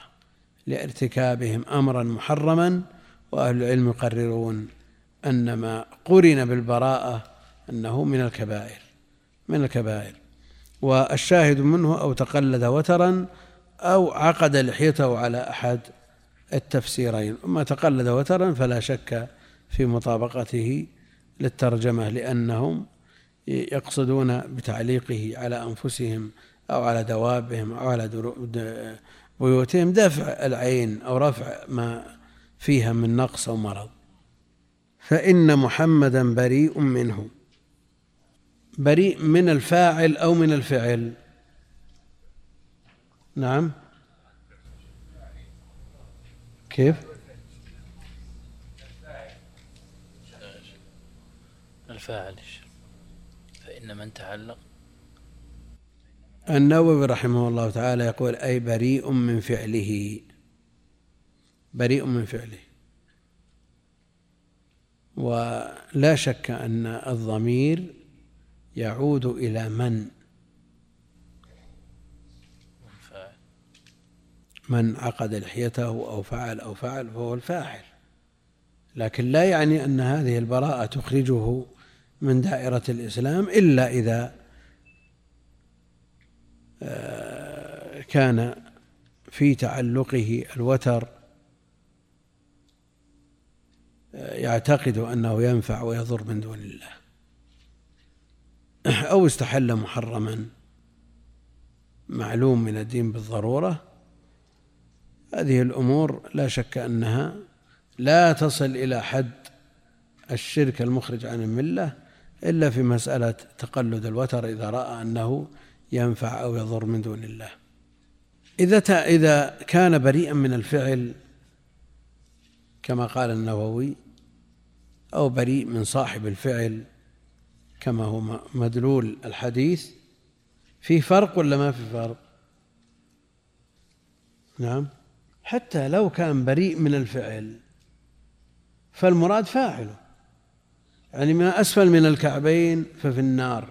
لارتكابهم أمرا محرما وأهل العلم يقررون أن ما قرن بالبراءة أنه من الكبائر من الكبائر. والشاهد منه أو تقلد وترا أو عقد لحيته على أحد التفسيرين. أما تقلد وترا فلا شك في مطابقته للترجمة لأنهم يقصدون بتعليقه على أنفسهم أو على دوابهم أو على بيوتهم دفع العين أو رفع ما فيها من نقص أو مرض. فإن محمدا بريء منه بريء من الفاعل أو من الفعل. نعم. كيف؟ الفاعل. فإن من تعلق النووي رحمه الله تعالى يقول أي بريء من فعله. بريء من فعله. ولا شك أن الضمير يعود إلى من؟ من عقد لحيته أو فعل أو فعل فهو الفاعل. لكن لا يعني أن هذه البراءة تخرجه من دائرة الإسلام إلا إذا آه، كان في تعلقه الوتر آه، يعتقد أنه ينفع ويضر من دون الله أو استحل محرما معلوم من الدين بالضرورة هذه الأمور لا شك أنها لا تصل إلى حد الشرك المخرج عن الملة إلا في مسألة تقلد الوتر إذا رأى أنه ينفع أو يضر من دون الله. إذا إذا كان بريئا من الفعل كما قال النووي أو بريء من صاحب الفعل كما هو مدلول الحديث في فرق ولا ما في فرق؟ نعم. حتى لو كان بريء من الفعل فالمراد فاعله. يعني ما أسفل من الكعبين ففي النار.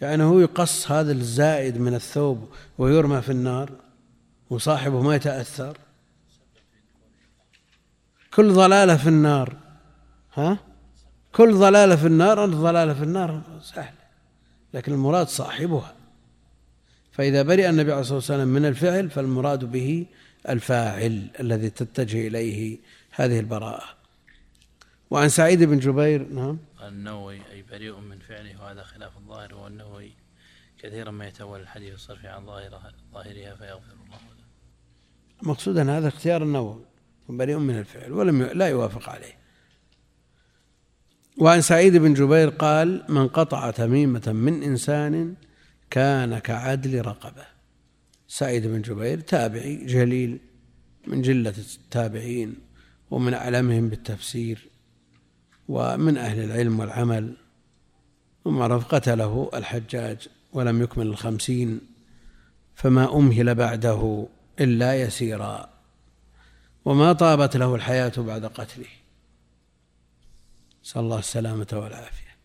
يعني هو يقص هذا الزائد من الثوب ويرمى في النار وصاحبه ما يتأثر. كل ضلالة في النار. ها؟ كل ضلالة في النار الضلالة في النار سهلة لكن المراد صاحبها. فإذا برئ النبي عليه الصلاة والسلام من الفعل فالمراد به الفاعل الذي تتجه إليه هذه البراءة. وعن سعيد بن جبير نعم. النووي أي بريء من فعله وهذا خلاف الظاهر والنووي كثيرا ما يتولى الحديث الصرف عن ظاهرها ظاهرها فيغفر الله له. مقصود أن هذا اختيار النووي بريء من الفعل ولم لا يوافق عليه. وعن سعيد بن جبير قال من قطع تميمة من إنسان كان كعدل رقبة. سعيد بن جبير تابعي جليل من جلة التابعين ومن أعلمهم بالتفسير. ومن أهل العلم والعمل ومعرف قتله الحجاج ولم يكمل الخمسين فما أمهل بعده إلا يسيرا وما طابت له الحياة بعد قتله. نسأل الله السلامة والعافية.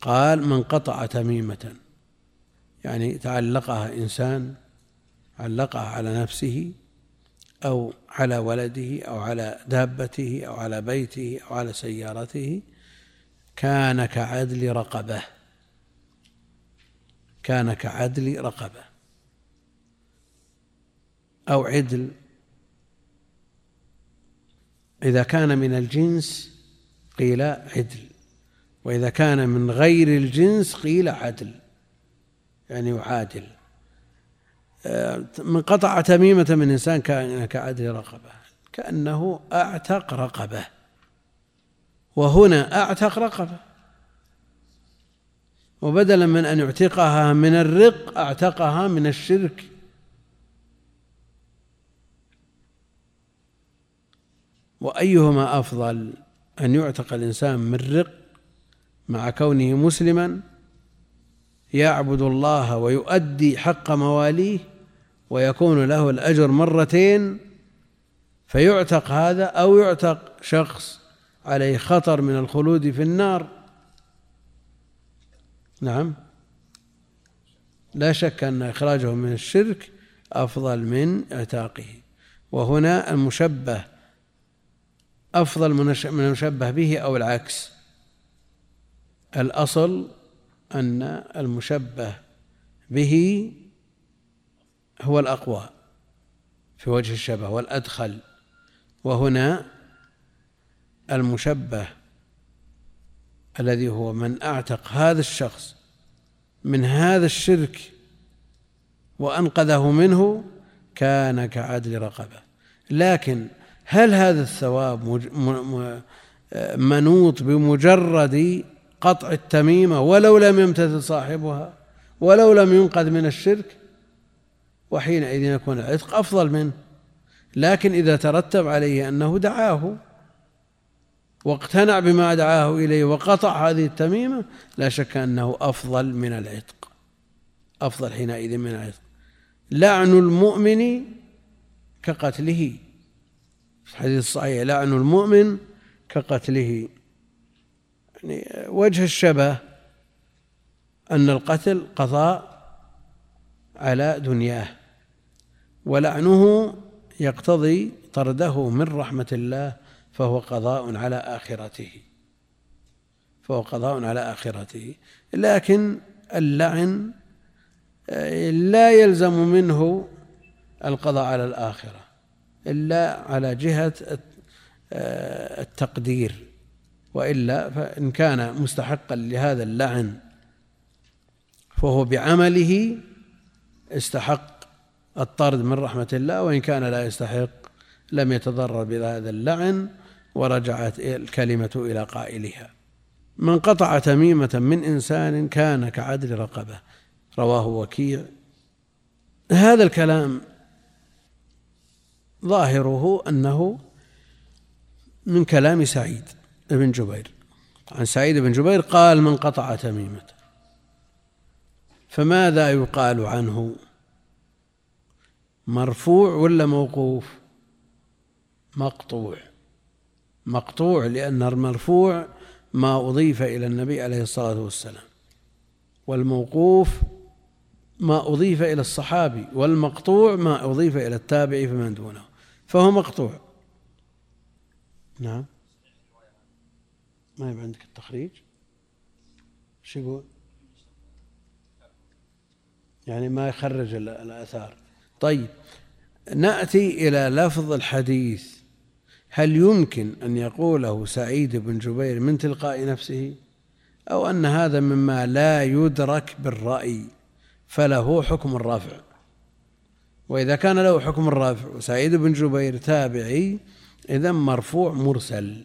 قال من قطع تميمة يعني تعلقها إنسان علقها على نفسه أو على ولده أو على دابته أو على بيته أو على سيارته كان كعدل رقبة. كان كعدل رقبة. أو عدل. إذا كان من الجنس قيل عدل وإذا كان من غير الجنس قيل عدل يعني يعادل. من قطع تميمة من إنسان كعدل رقبة كأنه أعتق رقبة. وهنا أعتق رقبة. وبدلا من أن يعتقها من الرق أعتقها من الشرك. وأيهما أفضل أن يعتق الإنسان من رق مع كونه مسلما يعبد الله ويؤدي حق مواليه ويكون له الأجر مرتين فيعتق هذا أو يعتق شخص عليه خطر من الخلود في النار. نعم. لا شك أن إخراجه من الشرك أفضل من إعتاقه. وهنا المشبه أفضل من المشبه به أو العكس. الأصل أن المشبه به هو الأقوى في وجه الشبه والأدخل وهنا المشبه الذي هو من أعتق هذا الشخص من هذا الشرك وأنقذه منه كان كعدل رقبة. لكن هل هذا الثواب منوط بمجرد قطع التميمة ولو لم يمتثل صاحبها ولو لم ينقذ من الشرك؟ وحينئذ يكون العتق أفضل منه. لكن إذا ترتب عليه أنه دعاه واقتنع بما دعاه إليه وقطع هذه التميمة لا شك أنه أفضل من العتق. أفضل حينئذ من العتق. لعن المؤمن كقتله. في الحديث الصحيح لعن المؤمن كقتله. يعني وجه الشبه أن القتل قضاء على دنياه. ولعنه يقتضي طرده من رحمة الله فهو قضاء على آخرته. فهو قضاء على آخرته. لكن اللعن لا يلزم منه القضاء على الآخرة إلا على جهة التقدير. وإلا فإن كان مستحقا لهذا اللعن فهو بعمله استحق. الطرد من رحمة الله وإن كان لا يستحق لم يتضرر بهذا اللعن ورجعت الكلمة إلى قائلها. من قطع تميمة من إنسان كان كعدل رقبة. رواه وكيع. هذا الكلام ظاهره أنه من كلام سعيد بن جبير. عن سعيد بن جبير قال من قطع تميمة. فماذا يقال عنه؟ مرفوع ولا موقوف؟ مقطوع. مقطوع لأن المرفوع ما أضيف إلى النبي عليه الصلاة والسلام. والموقوف ما أضيف إلى الصحابي والمقطوع ما أضيف إلى التابع فمن دونه. فهو مقطوع. نعم. ما يبقى عندك التخريج؟ شو يقول؟ يعني ما يخرج الآثار. طيب نأتي إلى لفظ الحديث. هل يمكن أن يقوله سعيد بن جبير من تلقاء نفسه؟ أو أن هذا مما لا يدرك بالرأي فله حكم الرفع وإذا كان له حكم الرفع وسعيد بن جبير تابعي إذا مرفوع مرسل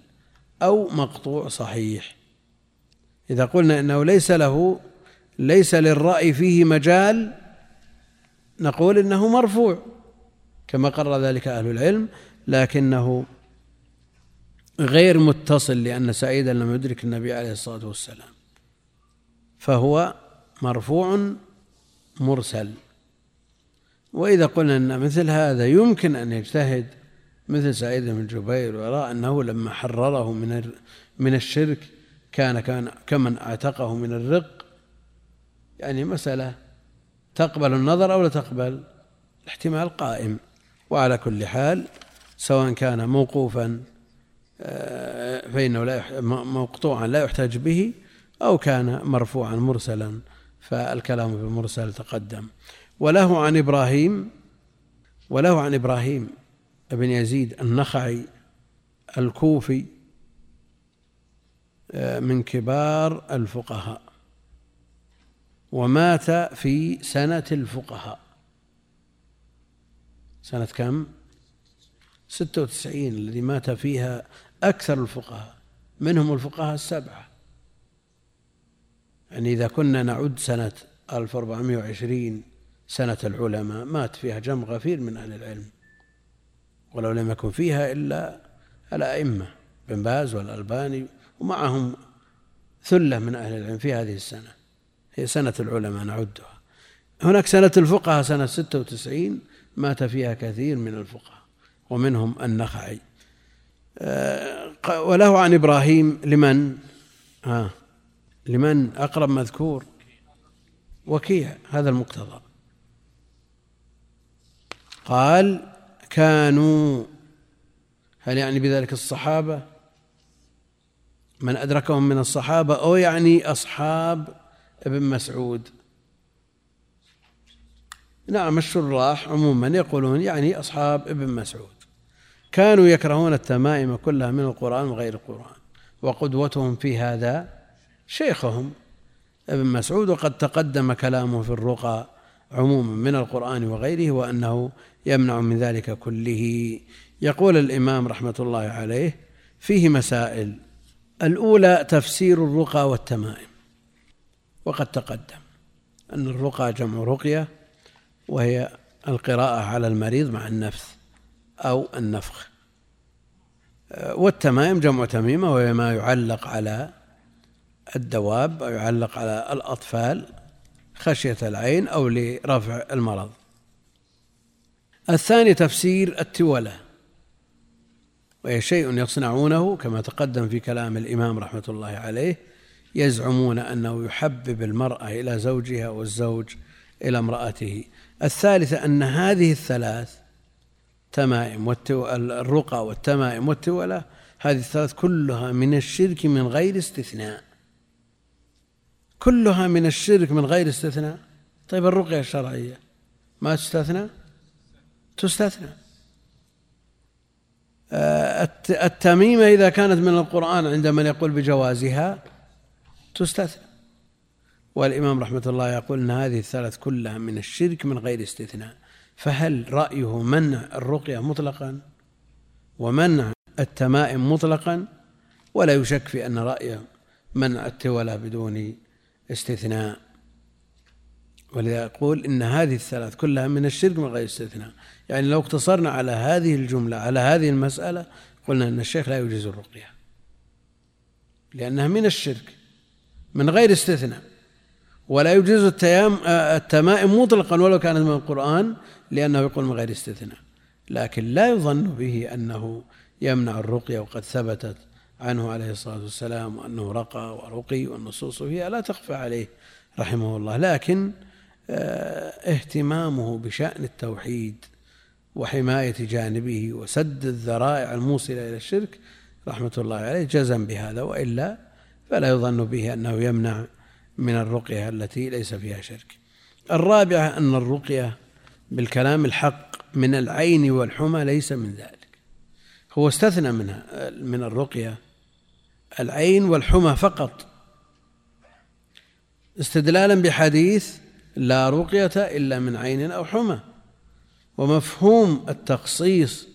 أو مقطوع صحيح. إذا قلنا إنه ليس له ليس للرأي فيه مجال نقول إنه مرفوع كما قرر ذلك أهل العلم لكنه غير متصل لأن سعيدا لم يدرك النبي عليه الصلاة والسلام. فهو مرفوع مرسل. وإذا قلنا أن مثل هذا يمكن أن يجتهد مثل سعيد بن جبير ويرى أنه لما حرره من من الشرك كان كان كمن أعتقه من الرق يعني مسألة تقبل النظر أو لا تقبل؟ الاحتمال قائم. وعلى كل حال سواء كان موقوفا آه، فإنه لا مقطوعا لا يحتاج به أو كان مرفوعا مرسلا فالكلام في المرسل تقدم. وله عن إبراهيم وله عن إبراهيم بن يزيد النخعي الكوفي آه، من كبار الفقهاء. ومات في سنة الفقهاء. سنة كم؟ ستة وتسعين الذي مات فيها أكثر الفقهاء منهم الفقهاء السبعة. يعني إذا كنا نعد سنة 1420 سنة العلماء مات فيها جمع غفير من أهل العلم. ولو لم يكن فيها إلا الأئمة بن باز والألباني ومعهم ثلة من أهل العلم في هذه السنة. هي سنة العلماء نعدها. هناك سنة الفقهاء سنة ستة وتسعين مات فيها كثير من الفقهاء ومنهم النخعي. آه، وله عن إبراهيم لمن؟ ها لمن؟ أقرب مذكور. وكيع هذا المقتضى. قال كانوا هل يعني بذلك الصحابة؟ من أدركهم من الصحابة أو يعني أصحاب ابن مسعود. نعم الشراح عموما يقولون يعني أصحاب ابن مسعود. كانوا يكرهون التمائم كلها من القرآن وغير القرآن وقدوتهم في هذا شيخهم ابن مسعود وقد تقدم كلامه في الرقى عموما من القرآن وغيره وأنه يمنع من ذلك كله. يقول الإمام رحمة الله عليه فيه مسائل. الأولى تفسير الرقى والتمائم. وقد تقدم أن الرقى جمع رقية وهي القراءة على المريض مع النفث أو النفخ. والتمائم جمع تميمة وهي ما يعلق على الدواب أو يعلق على الأطفال خشية العين أو لرفع المرض. الثاني تفسير التولة وهي شيء يصنعونه كما تقدم في كلام الإمام رحمة الله عليه يزعمون أنه يحبب المرأة إلى زوجها والزوج إلى امرأته. الثالثة أن هذه الثلاث تمائم الرقى والتمائم والتولة هذه الثلاث كلها من الشرك من غير استثناء. كلها من الشرك من غير استثناء. طيب الرقية الشرعية ما تستثنى؟ تستثنى. آه، التميمة إذا كانت من القرآن عند من يقول بجوازها تستثنى. والإمام رحمة الله يقول أن هذه الثلاث كلها من الشرك من غير استثناء. فهل رأيه منع الرقية مطلقا؟ ومنع التمائم مطلقا؟ ولا يشك في أن رأيه منع التولى بدون استثناء. ولذا يقول إن هذه الثلاث كلها من الشرك من غير استثناء. يعني لو اقتصرنا على هذه الجملة على هذه المسألة قلنا أن الشيخ لا يجيز الرقية. لأنها من الشرك. من غير استثناء. ولا يجوز التيام التمائم مطلقا ولو كانت من القرآن لأنه يقول من غير استثناء. لكن لا يظن به أنه يمنع الرقية وقد ثبتت عنه عليه الصلاة والسلام وأنه رقى ورقي والنصوص فيها لا تخفى عليه رحمه الله. لكن آه، اهتمامه بشأن التوحيد وحماية جانبه وسد الذرائع الموصلة إلى الشرك رحمة الله عليه جزم بهذا وإلا فلا يظن به أنه يمنع من الرقية التي ليس فيها شرك. الرابعة أن الرقية بالكلام الحق من العين والحمى ليس من ذلك. هو استثنى منها من الرقية العين والحمى فقط. استدلالا بحديث لا رقية إلا من عين أو حمى. ومفهوم التخصيص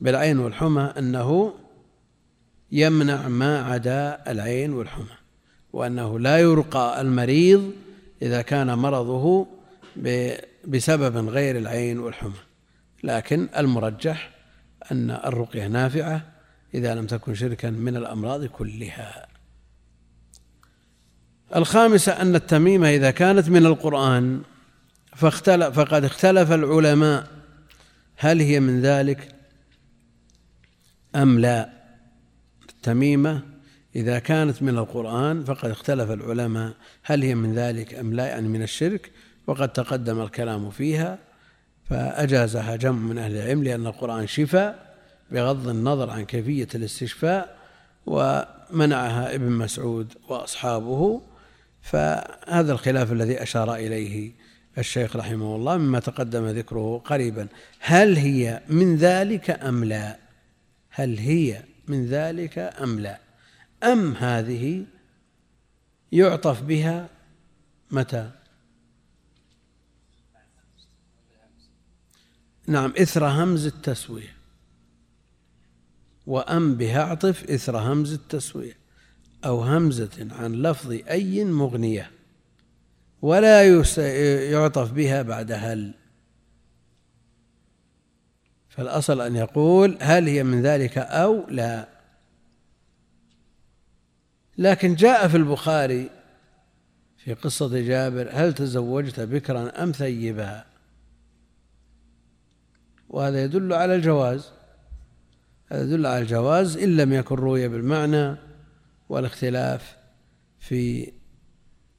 بالعين والحمى أنه يمنع ما عدا العين والحمى وأنه لا يرقى المريض إذا كان مرضه بسبب غير العين والحمى. لكن المرجح أن الرقية نافعة إذا لم تكن شركا من الأمراض كلها. الخامسة أن التميمة إذا كانت من القرآن فاختلف فقد اختلف العلماء هل هي من ذلك أم لا. التميمة إذا كانت من القرآن فقد اختلف العلماء هل هي من ذلك أم لا يعني من الشرك وقد تقدم الكلام فيها فأجازها جمع من أهل العلم لأن القرآن شفاء بغض النظر عن كيفية الاستشفاء ومنعها ابن مسعود وأصحابه فهذا الخلاف الذي أشار إليه الشيخ رحمه الله مما تقدم ذكره قريبا. هل هي من ذلك أم لا؟ هل هي من ذلك أم لا؟ أم هذه يعطف بها متى؟ نعم إثر همز التسوية. وأم بها اعطف إثر همز التسوية. أو همزة عن لفظ أي مغنية. ولا يعطف بها بعد هل فالأصل أن يقول هل هي من ذلك أو لا. لكن جاء في البخاري في قصة جابر هل تزوجت بكرا أم ثيبا؟ وهذا يدل على الجواز. هذا يدل على الجواز إن لم يكن روي بالمعنى والاختلاف في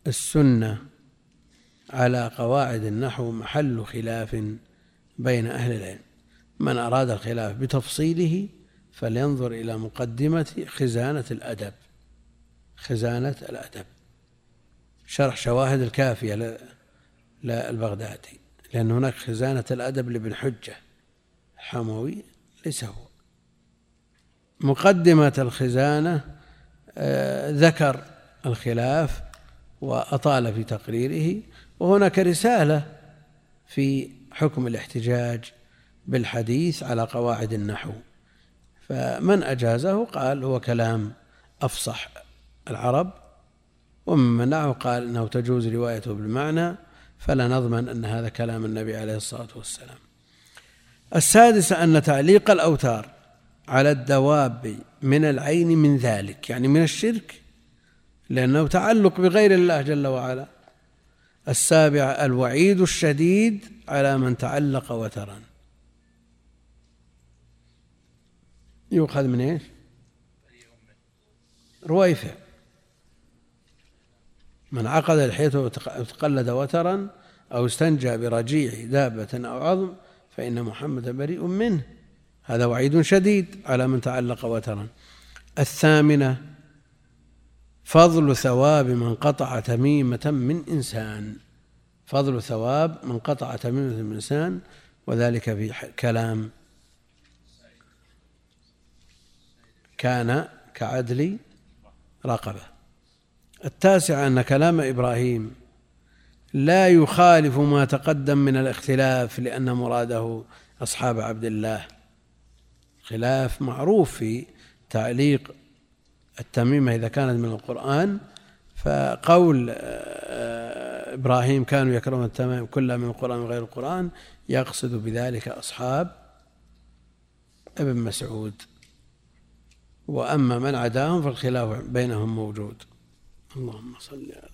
السنة على قواعد النحو محل خلاف بين أهل العلم. من أراد الخلاف بتفصيله فلينظر إلى مقدمة خزانة الأدب. خزانة الأدب. شرح شواهد الكافية للبغدادي لأن هناك خزانة الأدب لابن حجة. الحموي ليس هو. مقدمة الخزانة آه، ذكر الخلاف وأطال في تقريره وهناك رسالة في حكم الاحتجاج بالحديث على قواعد النحو فمن أجازه قال هو كلام أفصح العرب ومن منعه قال إنه تجوز روايته بالمعنى فلا نضمن أن هذا كلام النبي عليه الصلاة والسلام. السادسه أن تعليق الأوتار على الدواب من العين من ذلك يعني من الشرك لأنه تعلق بغير الله جل وعلا. السابعه الوعيد الشديد على من تعلق وترا. يؤخذ من إيش؟ رويفع من عقد لحيته وتقلد وترا أو استنجى برجيع دابة أو عظم فإن محمد بريء منه. هذا وعيد شديد على من تعلق وترا. الثامنة فضل ثواب من قطع تميمة من إنسان. فضل ثواب من قطع تميمة من إنسان وذلك في كلام كان كعدل رقبة. التاسع أن كلام إبراهيم لا يخالف ما تقدم من الاختلاف لأن مراده أصحاب عبد الله. خلاف معروف في تعليق التميمة إذا كانت من القرآن فقول آه، إبراهيم كانوا يكرهون التمام كلها من القرآن وغير القرآن يقصد بذلك أصحاب ابن مسعود. وأما من عداهم فالخلاف بينهم موجود. اللهم صل على